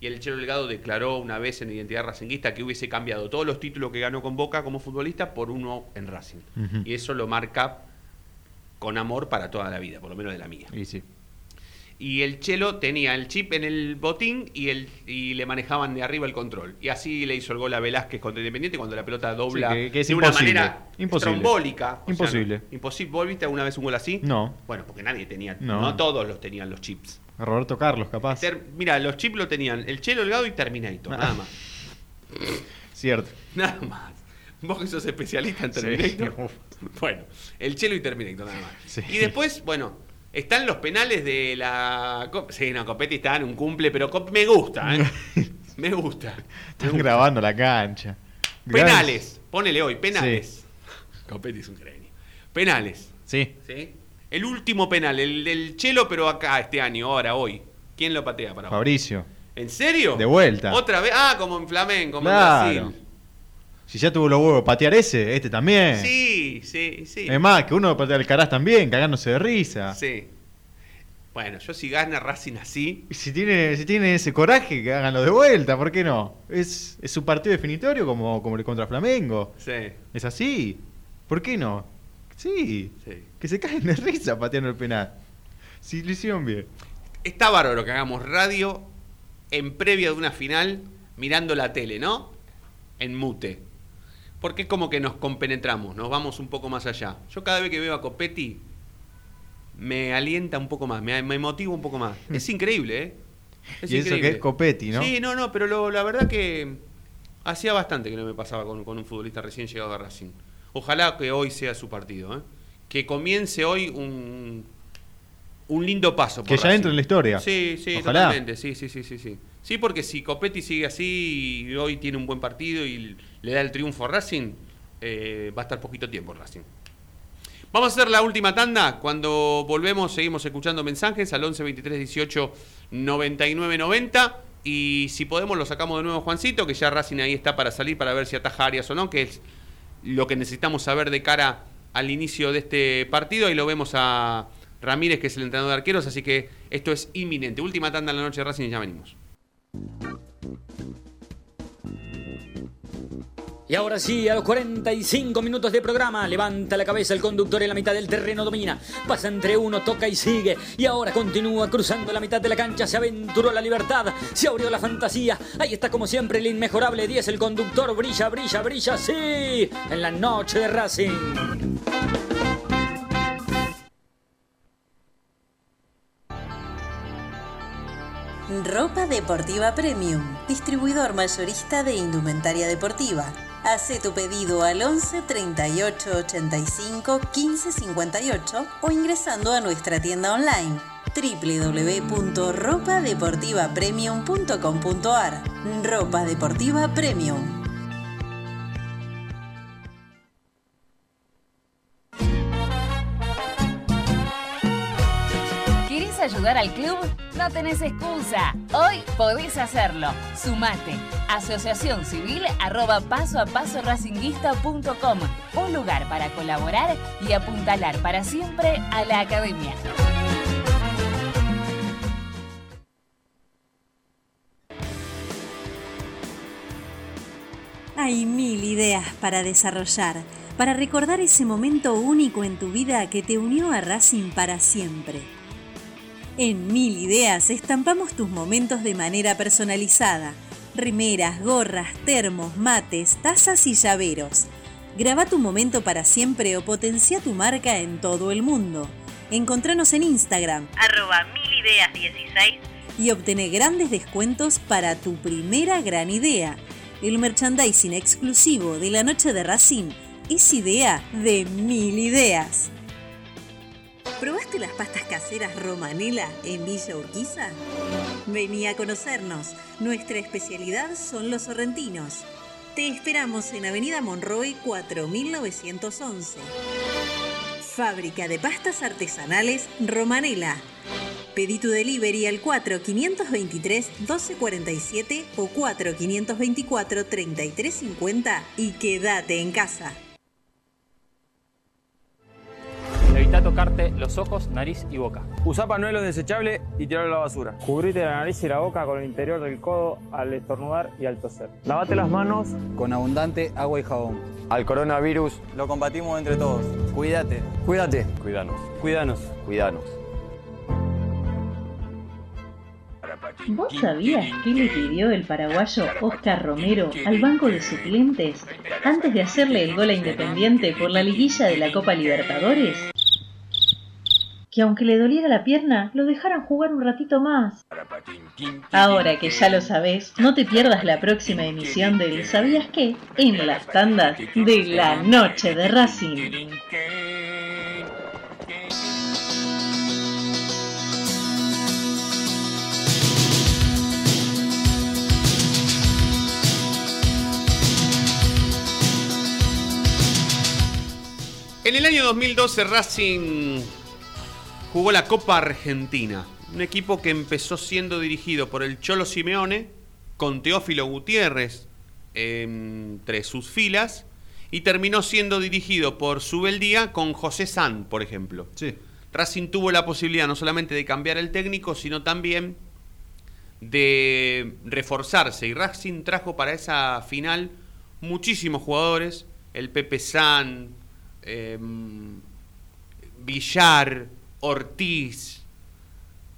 Y el Chelo Delgado declaró una vez en Identidad Racinguista que hubiese cambiado todos los títulos que ganó con Boca como futbolista por uno en Racing. Y eso lo marca con amor para toda la vida, por lo menos de la mía. Y sí. Y el Chelo tenía el chip en el botín y, el, y le manejaban de arriba el control. Y así le hizo el gol a Velázquez contra Independiente cuando la pelota dobla Sí, que- que es de una manera Imposible. trombólica. O sea, Imposible. no- imposible. ¿Vos viste alguna vez un gol así? No. Bueno, porque nadie tenía. No. No, todos los tenían los chips. Roberto Carlos, capaz. Ter- mira, los chips lo tenían el Chelo Delgado y Terminator, Ah. nada más. Cierto. Nada más. Vos que sos especialista en Sí. Terminator. [laughs] Bueno, el Chelo y Terminator, nada más. Sí. Y después, bueno, están los penales de la. Sí, no, Copetti está en un cumple, pero Cop- me gusta, ¿eh? [laughs] me gusta. Me Están gusta. grabando la cancha. Penales, ponele hoy, penales. Copetti es un genio. Penales, Sí. ¿sí? El último penal, el del Chelo, pero acá este año, ahora, hoy. ¿Quién lo patea para vos? Fabricio. ¿En serio? De vuelta. Otra vez. Ah, como en Flamengo, como Claro. en Brasil. Si ya tuvo los huevos de patear ese, este también. Sí, sí, sí. Es más, que uno patea el Caraz también, cagándose de risa. Sí. Bueno, yo si gana Racing así. Si tiene, si tiene ese coraje, que háganlo de vuelta, ¿por qué no? Es, es su partido definitorio como, como el contra Flamengo. Sí. Es así. ¿Por qué no? Sí. Sí. Que se caen de risa pateando el penal. Si lo hicieron bien. Está bárbaro que hagamos radio en previa de una final mirando la tele, ¿no? En mute. Porque es como que nos compenetramos, nos vamos un poco más allá. Yo cada vez que veo a Copetti me alienta un poco más, me, me motiva un poco más. Es increíble, ¿eh? Es y eso que es Copetti, ¿no? Sí, no, no, pero lo- la verdad que hacía bastante que no me pasaba con, con un futbolista recién llegado a Racing. Ojalá que hoy sea su partido, ¿eh? Que comience hoy un, un lindo paso. por Que ya Racing. entre en la historia. Sí, sí, Ojalá. totalmente. Sí, sí, sí, sí, sí. Sí, porque si Copetti sigue así y hoy tiene un buen partido y le da el triunfo a Racing, eh, va a estar poquito tiempo Racing. Vamos a hacer la última tanda. Cuando volvemos, seguimos escuchando mensajes al 11 23 18 99 90. Y si podemos, lo sacamos de nuevo, Juancito, que ya Racing ahí está para salir para ver si ataja Arias o no, que es lo que necesitamos saber de cara al inicio de este partido. Ahí lo vemos a Ramírez, que es el entrenador de arqueros, así que esto es inminente. Última tanda en la noche de Racing y ya venimos. Y ahora sí, a los 45 minutos de programa, levanta la cabeza el conductor en la mitad del terreno, domina, pasa entre uno, toca y sigue. Y ahora continúa cruzando la mitad de la cancha, se aventuró la libertad, se abrió la fantasía. Ahí está como siempre el inmejorable 10, el conductor brilla, brilla, brilla, sí, en la noche de Racing. Ropa Deportiva Premium, distribuidor mayorista de indumentaria deportiva. Hace tu pedido al 11 38 85 15 58 o ingresando a nuestra tienda online www.ropadeportivapremium.com.ar Ropa Deportiva Premium. Ayudar al club? No tenés excusa. Hoy podés hacerlo. Sumate. Asociación Civil arroba paso a paso racinguista.com. Un lugar para colaborar y apuntalar para siempre a la academia. Hay mil ideas para desarrollar, para recordar ese momento único en tu vida que te unió a Racing para siempre. En Mil Ideas estampamos tus momentos de manera personalizada. Remeras, gorras, termos, mates, tazas y llaveros. Graba tu momento para siempre o potencia tu marca en todo el mundo. Encontranos en Instagram Arroba milideas16 y obtener grandes descuentos para tu primera gran idea. El merchandising exclusivo de la noche de Racing es idea de mil ideas. ¿Probaste las pastas caseras Romanela en Villa Urquiza? Vení a conocernos. Nuestra especialidad son los sorrentinos. Te esperamos en Avenida Monroy 4911. Fábrica de pastas artesanales Romanela. Pedí tu delivery al 4523-1247 o 4524-3350 y quédate en casa. Evita tocarte los ojos, nariz y boca. Usa panuelo desechable y tirarlo a la basura. Cubrite la nariz y la boca con el interior del codo al estornudar y al toser. Lavate las manos Con abundante agua y jabón. Al coronavirus, Lo combatimos entre todos. Cuídate. cuídate. Cuídanos. Cuídanos. Cuídanos. ¿Vos sabías qué le pidió el paraguayo Oscar Romero al banco de suplentes antes de hacerle el gol a Independiente por la liguilla de la Copa Libertadores? Que aunque le doliera la pierna, lo dejaran jugar un ratito más. Ahora que ya lo sabés, no te pierdas la próxima emisión del ¿Sabías qué? en las tandas de la noche de Racing. En el año 2012 Racing jugó la Copa Argentina, un equipo que empezó siendo dirigido por el Cholo Simeone, con Teófilo Gutiérrez entre sus filas y terminó siendo dirigido por Subeldía con José San, por ejemplo. Sí. Racing tuvo la posibilidad no solamente de cambiar el técnico, sino también de reforzarse. Y Racing trajo para esa final muchísimos jugadores. El Pepe San, eh, Villar, Ortiz,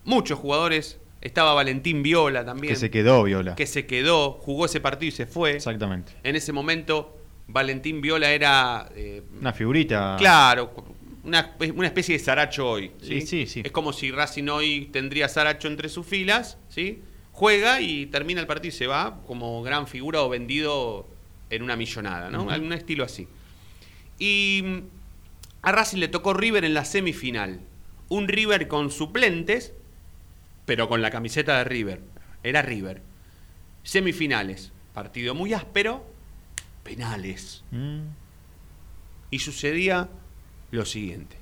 muchos jugadores. Estaba Valentín Viola también. Que se quedó Viola. Que se quedó, jugó ese partido y se fue. Exactamente. En ese momento, Valentín Viola era. eh, Una figurita. Claro, una, una especie de Saracho hoy. ¿sí? Sí, sí, sí. Es como si Racing hoy tendría Saracho entre sus filas, ¿sí? Juega y termina el partido y se va como gran figura o vendido en una millonada, ¿no? Algún estilo así. Y mm, a Racing le tocó River en la semifinal. Un River con suplentes, pero con la camiseta de River. Era River. Semifinales. Partido muy áspero. Penales. Mm. Y sucedía lo siguiente.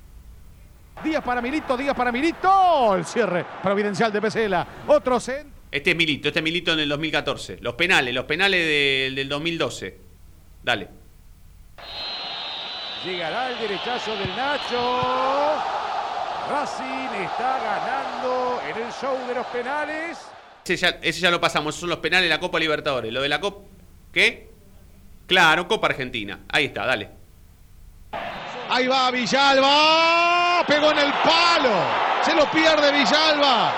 Díaz para Milito, Díaz para Milito. El cierre providencial de Pesela. Otro centro. Este es Milito, este es Milito en el 2014. Los penales, los penales del- del 2012. Dale. Llegará el derechazo del Nacho. Racing está ganando en el show de los penales. Ese ya, ese ya lo pasamos, esos son los penales de la Copa Libertadores. Lo de la Copa... ¿Qué? Claro, Copa Argentina. Ahí está, dale. Ahí va Villalba. Pegó en el palo. Se lo pierde Villalba.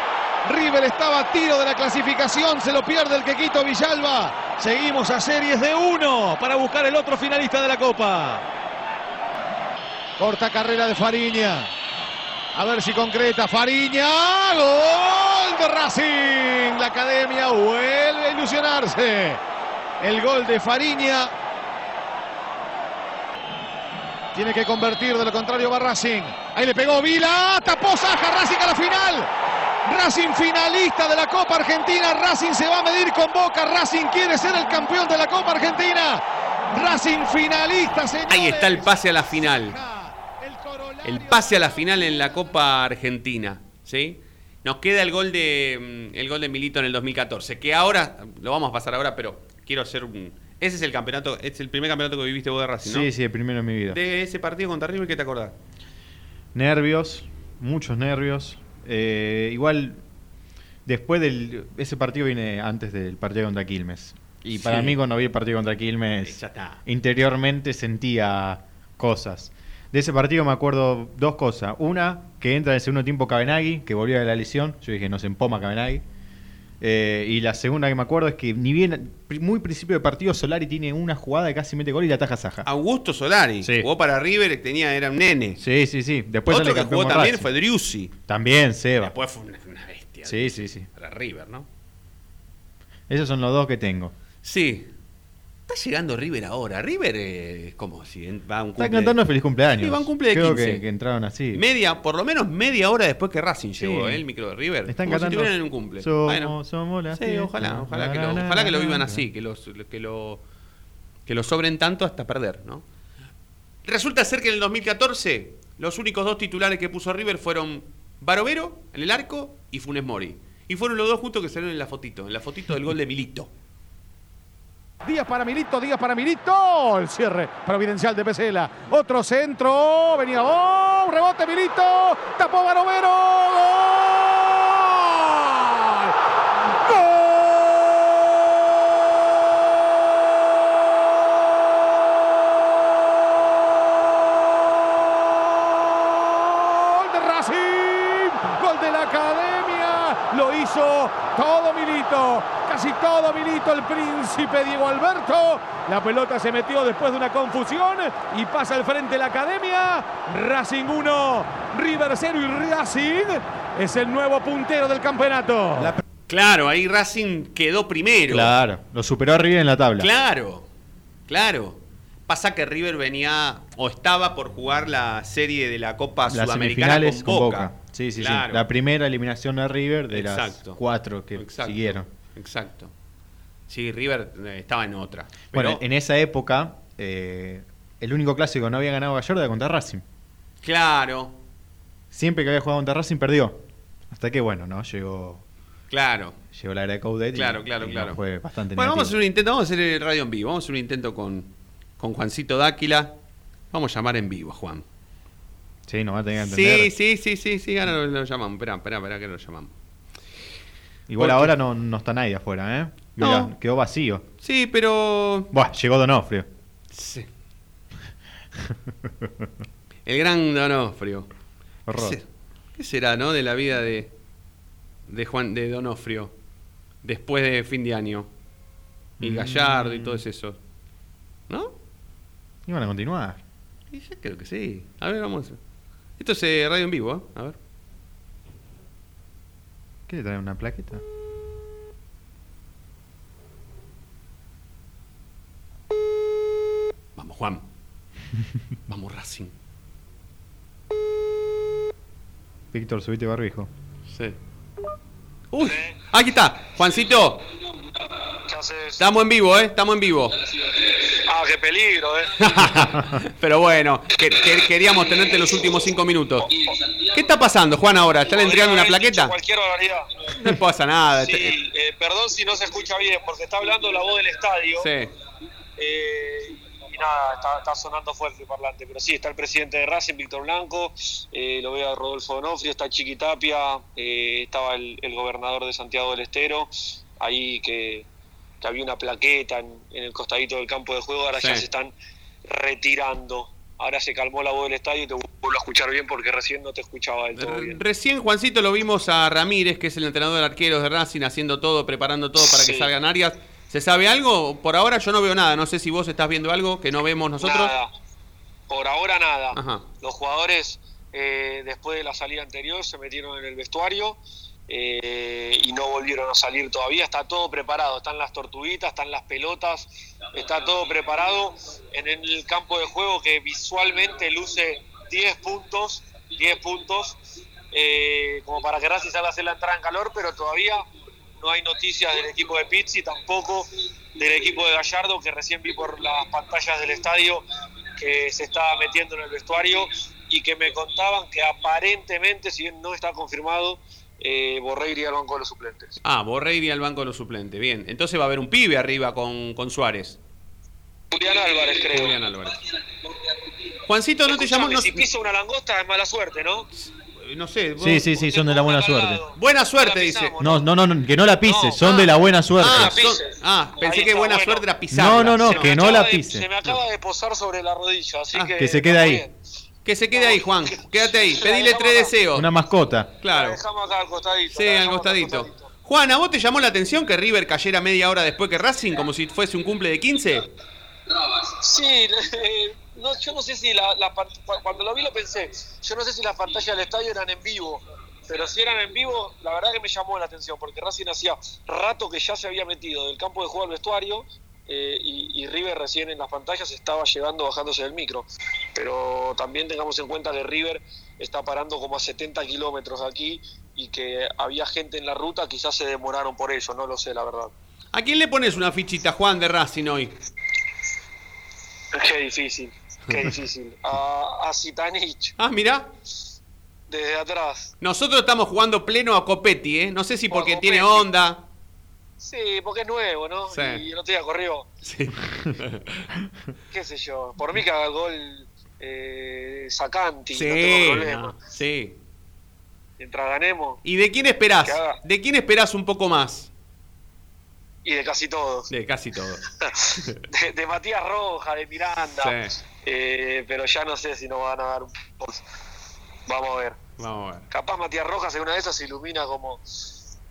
River estaba a tiro de la clasificación. Se lo pierde el Quequito Villalba. Seguimos a series de uno para buscar el otro finalista de la Copa. Corta carrera de Fariña. A ver si concreta Fariña. Gol de Racing. La academia vuelve a ilusionarse. El gol de Fariña tiene que convertir, de lo contrario va Racing. Ahí le pegó Vila, tapó Saja, Racing a la final. Racing finalista de la Copa Argentina. Racing se va a medir con Boca. Racing quiere ser el campeón de la Copa Argentina. Racing finalista, señores. Ahí está el pase a la final. El pase a la final en la Copa Argentina. ¿Sí? Nos queda el gol de mm, el gol de Milito en el 2014. Que ahora, lo vamos a pasar ahora, pero quiero hacer un. Ese es el campeonato, es el primer campeonato que viviste vos de Racing, ¿no? Sí, sí, el primero en mi vida. De ese partido contra River, ¿qué te acordás? Nervios, muchos nervios. Eh, igual, después del. Ese partido viene antes del partido contra Quilmes. Y para Sí. mí, cuando vi el partido contra Quilmes, interiormente sentía cosas. De ese partido me acuerdo dos cosas. Una, que entra en el segundo tiempo Cabenagui, que volvió de la lesión. Yo dije, no se empoma Cabenagui. Eh, y la segunda que me acuerdo es que ni bien, muy principio de partido, Solari tiene una jugada que casi mete gol y la ataja Saja. Augusto Solari. Sí. Jugó para River, tenía, era un nene. Sí, sí, sí. Después Otro que jugó también Racing. fue Driussi. También, Seba. Después fue una, una bestia. Sí, sí, sí. Para River, ¿no? Esos son los dos que tengo. Sí. Está llegando River ahora. River eh, es como si va a un Está cumple. cantando feliz cumpleaños. Sí, va a un cumple de Creo 15. Que, que entraron así. Media, por lo menos media hora después que Racing llegó, Sí. ¿eh? el micro de River. Están como si cantando, estuvieran en un cumple. Somos- Bueno, somos la sí, ojalá, ojalá que, lo, la, ojalá que lo vivan así, que, los, que, lo, que lo sobren tanto hasta perder, ¿no? Resulta ser que en el 2014 los únicos dos titulares que puso River fueron Barovero en el arco y Funes Mori. Y fueron los dos juntos que salieron en la fotito, en la fotito del gol de Milito. Díaz para Milito, Díaz para Milito. El cierre providencial de Pesela. Otro centro. Venía. ¡Oh! Rebote Milito. Tapó Barovero. ¡Gol! ¡Gol de Racing! ¡Gol de la Academia! Todo Milito, casi todo Milito, el príncipe Diego Alberto. La pelota se metió después de una confusión y pasa al frente la Academia. Racing 1, River 0 y Racing es el nuevo puntero del campeonato. Claro, ahí Racing quedó primero. Claro, lo superó a River en la tabla. Claro, claro. Pasa que River venía o estaba por jugar la serie de la Copa Las Sudamericana con Boca. Sí, sí, Claro. sí. La primera eliminación de River de Exacto. las cuatro que Exacto, siguieron. Exacto. Sí, River eh, estaba en otra. Pero, Bueno, en esa época, eh, el único clásico que no había ganado Gallardo era contra Racing. claro. Siempre que había jugado contra Racing perdió. Hasta que, bueno, ¿no? Llegó Claro. Llegó la era de Coudet y- Claro, claro, y claro. nos fue bastante Bueno, vamos a hacer un intento, vamos a hacer el radio en vivo. Vamos a hacer un intento con, con Juancito Dáquila. Vamos a llamar en vivo, Juan. Sí, nos va a tener que entender. Sí, sí, sí, sí, sí, ahora lo, lo llamamos. Espera, espera, espera que lo llamamos. Igual Porque- ahora no, no está nadie afuera, ¿eh? No. Quedó vacío. Sí, pero. Buah, llegó Donofrio. Sí. El gran Donofrio. Horror. ¿Qué, se- qué será, no? De la vida de, de Juan de Donofrio. Después de fin de año. Y Mm. Gallardo y todo eso. ¿No? Iban a continuar. Y yo creo que sí. A ver, vamos. Esto es eh, radio en vivo, ¿eh? A ver. ¿Qué le trae una plaqueta? Vamos, Juan. [laughs] Vamos, Racing. Víctor, subite barbijo. Sí. Uy, aquí está, Juancito. Estamos en vivo, ¿eh? Estamos en vivo. Ah, qué peligro, ¿eh? [laughs] Pero bueno, que- que- queríamos tenerte los últimos cinco minutos. ¿Qué está pasando, Juan, ahora? ¿Está entregando una plaqueta? Cualquier barbaridad. No pasa nada. Sí, eh, perdón si no se escucha bien, porque está hablando la voz del estadio. Sí. Eh, y nada, está, está sonando fuerte el parlante. Pero sí, está el presidente de Racing, Víctor Blanco. eh, lo veo a Rodolfo Donofrio, está Chiqui Tapia. eh, estaba el, el gobernador de Santiago del Estero. Ahí que, que había una plaqueta en, en el costadito del campo de juego. Ahora ya se están retirando. Ahora se calmó la voz del estadio y te vuelvo a escuchar bien porque recién no te escuchaba del todo bien. Recién, Juancito, lo vimos a Ramírez, que es el entrenador de arqueros de Racing, haciendo todo, preparando todo para que salgan Arias. ¿Se sabe algo? Por ahora yo no veo nada. No sé si vos estás viendo algo que no vemos nosotros. Nada. Por ahora nada. Ajá. Los jugadores, eh, después de la salida anterior, se metieron en el vestuario eh, y no volvieron a salir todavía. Está todo preparado. Están las tortuguitas, están las pelotas, está todo preparado en el campo de juego que visualmente luce 10 puntos, 10 puntos, eh, como para que Racing salga a hacer la entrada en calor, pero todavía no hay noticias del equipo de Pizzi, tampoco del equipo de Gallardo, que recién vi por las pantallas del estadio que se estaba metiendo en el vestuario y que me contaban que aparentemente, si bien no está confirmado, eh, Borré iría al banco de los suplentes. Ah, Borré iría al banco de los suplentes. Bien, entonces va a haber un pibe arriba con, con Suárez. Julián Álvarez, creo. Julián Álvarez. Juancito, ¿no te llamó? No, Si pisa una langosta es mala suerte, ¿no? no sé. vos- Sí, sí, sí, son de la buena suerte. Buena suerte, dice. No, no, no, que no la pise, son de la buena suerte. Ah, son- ah, pensé que buena bueno. suerte era pisar. No, no, no, Se me que no acaba la de- pise. Se me acaba de posar sobre la rodilla, así que... Que se quede estamos ahí. bien. Que se quede ahí, Juan. Quédate ahí. Pedile tres deseos. Una mascota. La Claro. dejamos acá al costadito. Sí, la al costadito. Juan, ¿a vos te llamó la atención que River cayera media hora después que Racing, como si fuese un cumple de 15? Sí, eh, [laughs] no, yo no sé si la, la cuando lo vi lo pensé. Yo no sé si las pantallas del estadio eran en vivo, pero si eran en vivo, la verdad que me llamó la atención porque Racing hacía rato que ya se había metido del campo de juego al vestuario eh, y, y River recién en las pantallas estaba llegando bajándose del micro. Pero también tengamos en cuenta que River está parando como a 70 kilómetros aquí y que había gente en la ruta, quizás se demoraron por eso, no lo sé, la verdad. ¿A quién le pones una fichita, Juan, de Racing hoy? Qué difícil, qué difícil. [laughs] A, a Zitanich. Ah, mirá. Desde atrás. Nosotros estamos jugando pleno a Copetti, ¿eh? No sé si porque tiene onda. Sí, porque es nuevo, ¿no? Sí. Y el otro día corrió. Sí. [laughs] Qué sé yo. Por mí que haga el gol eh, Sacanti. no Sí, tengo problema. no, sí. Mientras ganemos. ¿Y de quién esperás? ¿De quién esperás un poco más? Y de casi todos. De casi todo. [laughs] De, de Matías Roja, de Miranda. Sí. Eh, pero ya no sé si nos van a dar un poco. Vamos a ver. Vamos a ver. Capaz Matías Rojas en una de esas se ilumina como,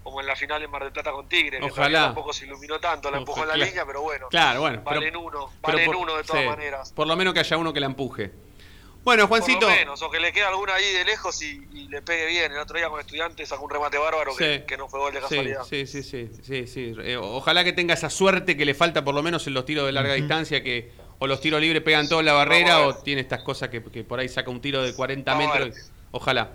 como en la final en Mar del Plata con Tigre. que Ojalá. todavía tampoco se iluminó tanto, la empujó en la Claro. línea, pero bueno. Claro, bueno. pero- Valen uno, pero valen por- uno de todas sí, maneras. Por lo menos que haya uno que la empuje. Bueno, Juancito. Por lo menos, o que le quede alguna ahí de lejos y, y le pegue bien. El otro día con estudiantes sacó un remate bárbaro que, Sí. que no fue gol de casualidad. sí, sí, sí, sí, sí. Eh, ojalá que tenga esa suerte que le falta por lo menos en los tiros de larga distancia, que o los tiros libres pegan toda la barrera o tiene estas cosas que, que por ahí saca un tiro de 40 Vamos a metros. Ojalá.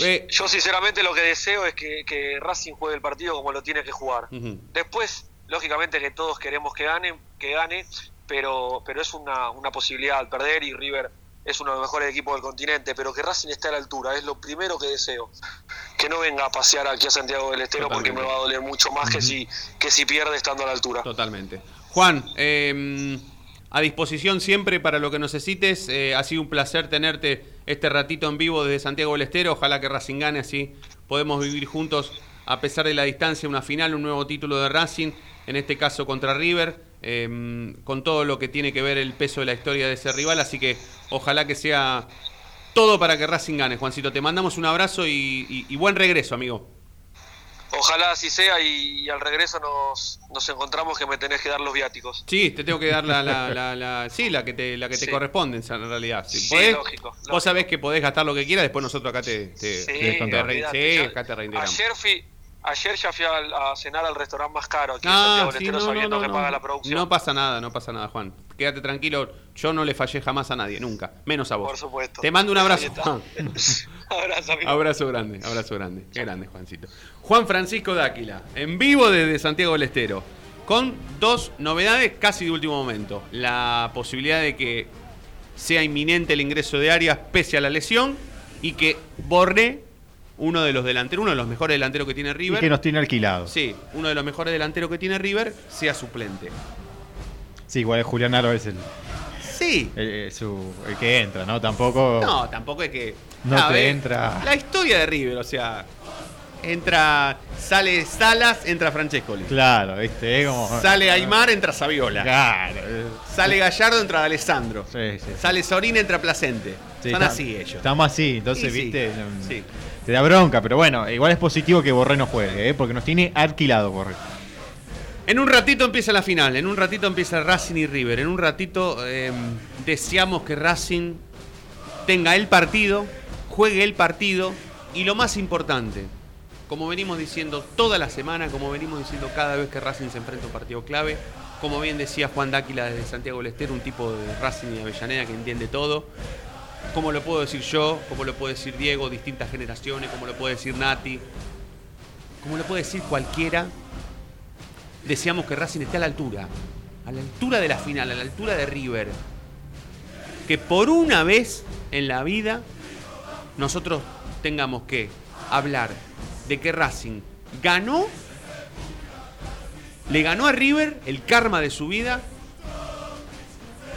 Eh, Yo sinceramente lo que deseo es que, que Racing juegue el partido como lo tiene que jugar. Después, lógicamente que todos queremos que gane, que gane, pero, pero es una, una posibilidad al perder y River es uno de los mejores equipos del continente, pero que Racing esté a la altura, es lo primero que deseo. Que no venga a pasear aquí a Santiago del Estero porque me va a doler mucho más que, si, que si pierde estando a la altura. Totalmente. Juan, eh, a disposición siempre para lo que necesites. Eh, ha sido un placer tenerte este ratito en vivo desde Santiago del Estero. Ojalá que Racing gane así. Podemos vivir juntos, a pesar de la distancia, una final, un nuevo título de Racing, en este caso contra River, eh, con todo lo que tiene que ver el peso de la historia de ese rival. Así que ojalá que sea todo para que Racing gane. Juancito, te mandamos un abrazo y buen regreso, amigo. Ojalá así sea y, al regreso nos, nos, encontramos que me tenés que dar los viáticos. Sí, te tengo que dar la, la, [laughs] la, sí, la que te, la que te corresponde en realidad. sí, lógico, Vos sabés que podés gastar lo que quieras, después nosotros acá te, te, sí, sí, acá te. Ayer fui, Ayer ya fui a, cenar al restaurante más caro aquí ah, en Santiago sí, no, que paga la producción. No pasa nada, no pasa nada, Juan. Quédate tranquilo, yo no le fallé jamás a nadie, nunca, menos a vos. Por supuesto. Te mando un abrazo. [laughs] abrazo, amigo. Abrazo grande, abrazo grande. Qué grande, Juancito. Juan Francisco Dáquila, en vivo desde Santiago del Estero, con dos novedades casi de último momento. La posibilidad de que sea inminente el ingreso de Arias pese a la lesión y que Borré uno de los delanteros, uno de los mejores delanteros que tiene River. Y que nos tiene alquilado. Sí, uno de los mejores delanteros que tiene River sea suplente. Sí, igual es Julián Álvarez el. Sí. El, que entra, ¿no? Tampoco. No, tampoco es que. No te entra. La historia de River, o sea. Entra. Sale Salas, entra Francescoli. Claro, viste, como. Sale Aymar, entra Saviola. Claro. Sale Gallardo, entra Alessandro. Sí, sí. Sale Sorín, entra Placente. Están así ellos. Estamos así, entonces, viste. Sí te da bronca, pero bueno, igual es positivo que Borré no juegue, ¿eh? porque nos tiene alquilado Borré. En un ratito empieza la final, en un ratito empieza Racing y River, en un ratito em, deseamos que Racing tenga el partido, juegue el partido y lo más importante, como venimos diciendo toda la semana, como venimos diciendo cada vez que Racing se enfrenta a un partido clave, como bien decía Juan Dáquila desde Santiago del Estero, un tipo de Racing y Avellaneda que entiende todo, como lo puedo decir yo, como lo puede decir Diego, distintas generaciones, como lo puede decir Nati, como lo puede decir cualquiera, deseamos que Racing esté a la altura, a la altura de la final, a la altura de River. Que por una vez en la vida nosotros tengamos que hablar de que Racing ganó, le ganó a River el karma de su vida,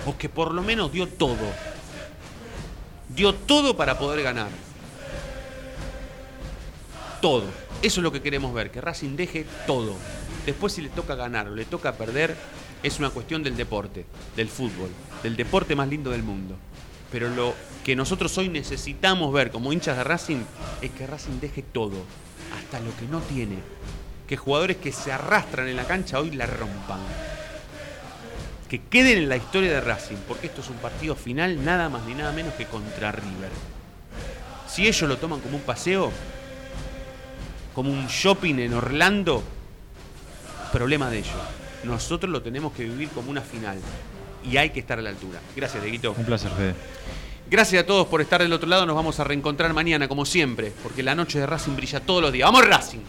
o que por lo menos dio todo dio todo para poder ganar. Todo. Eso es lo que queremos ver, que Racing deje todo. Después si le toca ganar o le toca perder, es una cuestión del deporte, del fútbol, del deporte más lindo del mundo. Pero lo que nosotros hoy necesitamos ver como hinchas de Racing es que Racing deje todo, hasta lo que no tiene. Que jugadores que se arrastran en la cancha hoy la rompan que queden en la historia de Racing, porque esto es un partido final nada más ni nada menos que contra River. Si ellos lo toman como un paseo, como un shopping en Orlando, problema de ellos. Nosotros lo tenemos que vivir como una final y hay que estar a la altura. Gracias, Deguito. Un placer, Fede. Gracias a todos por estar del otro lado. Nos vamos a reencontrar mañana, como siempre, porque la noche de Racing brilla todos los días. ¡Vamos, Racing!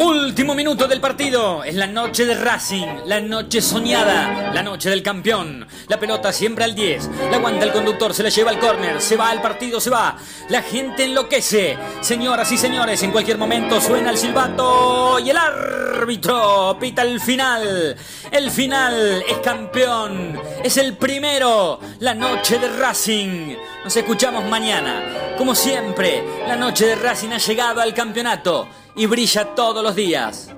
Último minuto del partido. Es la noche de Racing, la noche soñada, la noche del campeón. La pelota siempre al 10. La aguanta el conductor, se la lleva al córner. Se va al partido, se va. La gente enloquece. Señoras y señores, en cualquier momento suena el silbato y el árbitro pita el final. El final es campeón. Es el primero. La noche de Racing. Nos escuchamos mañana. Como siempre, la noche de Racing ha llegado al campeonato y brilla todos los días.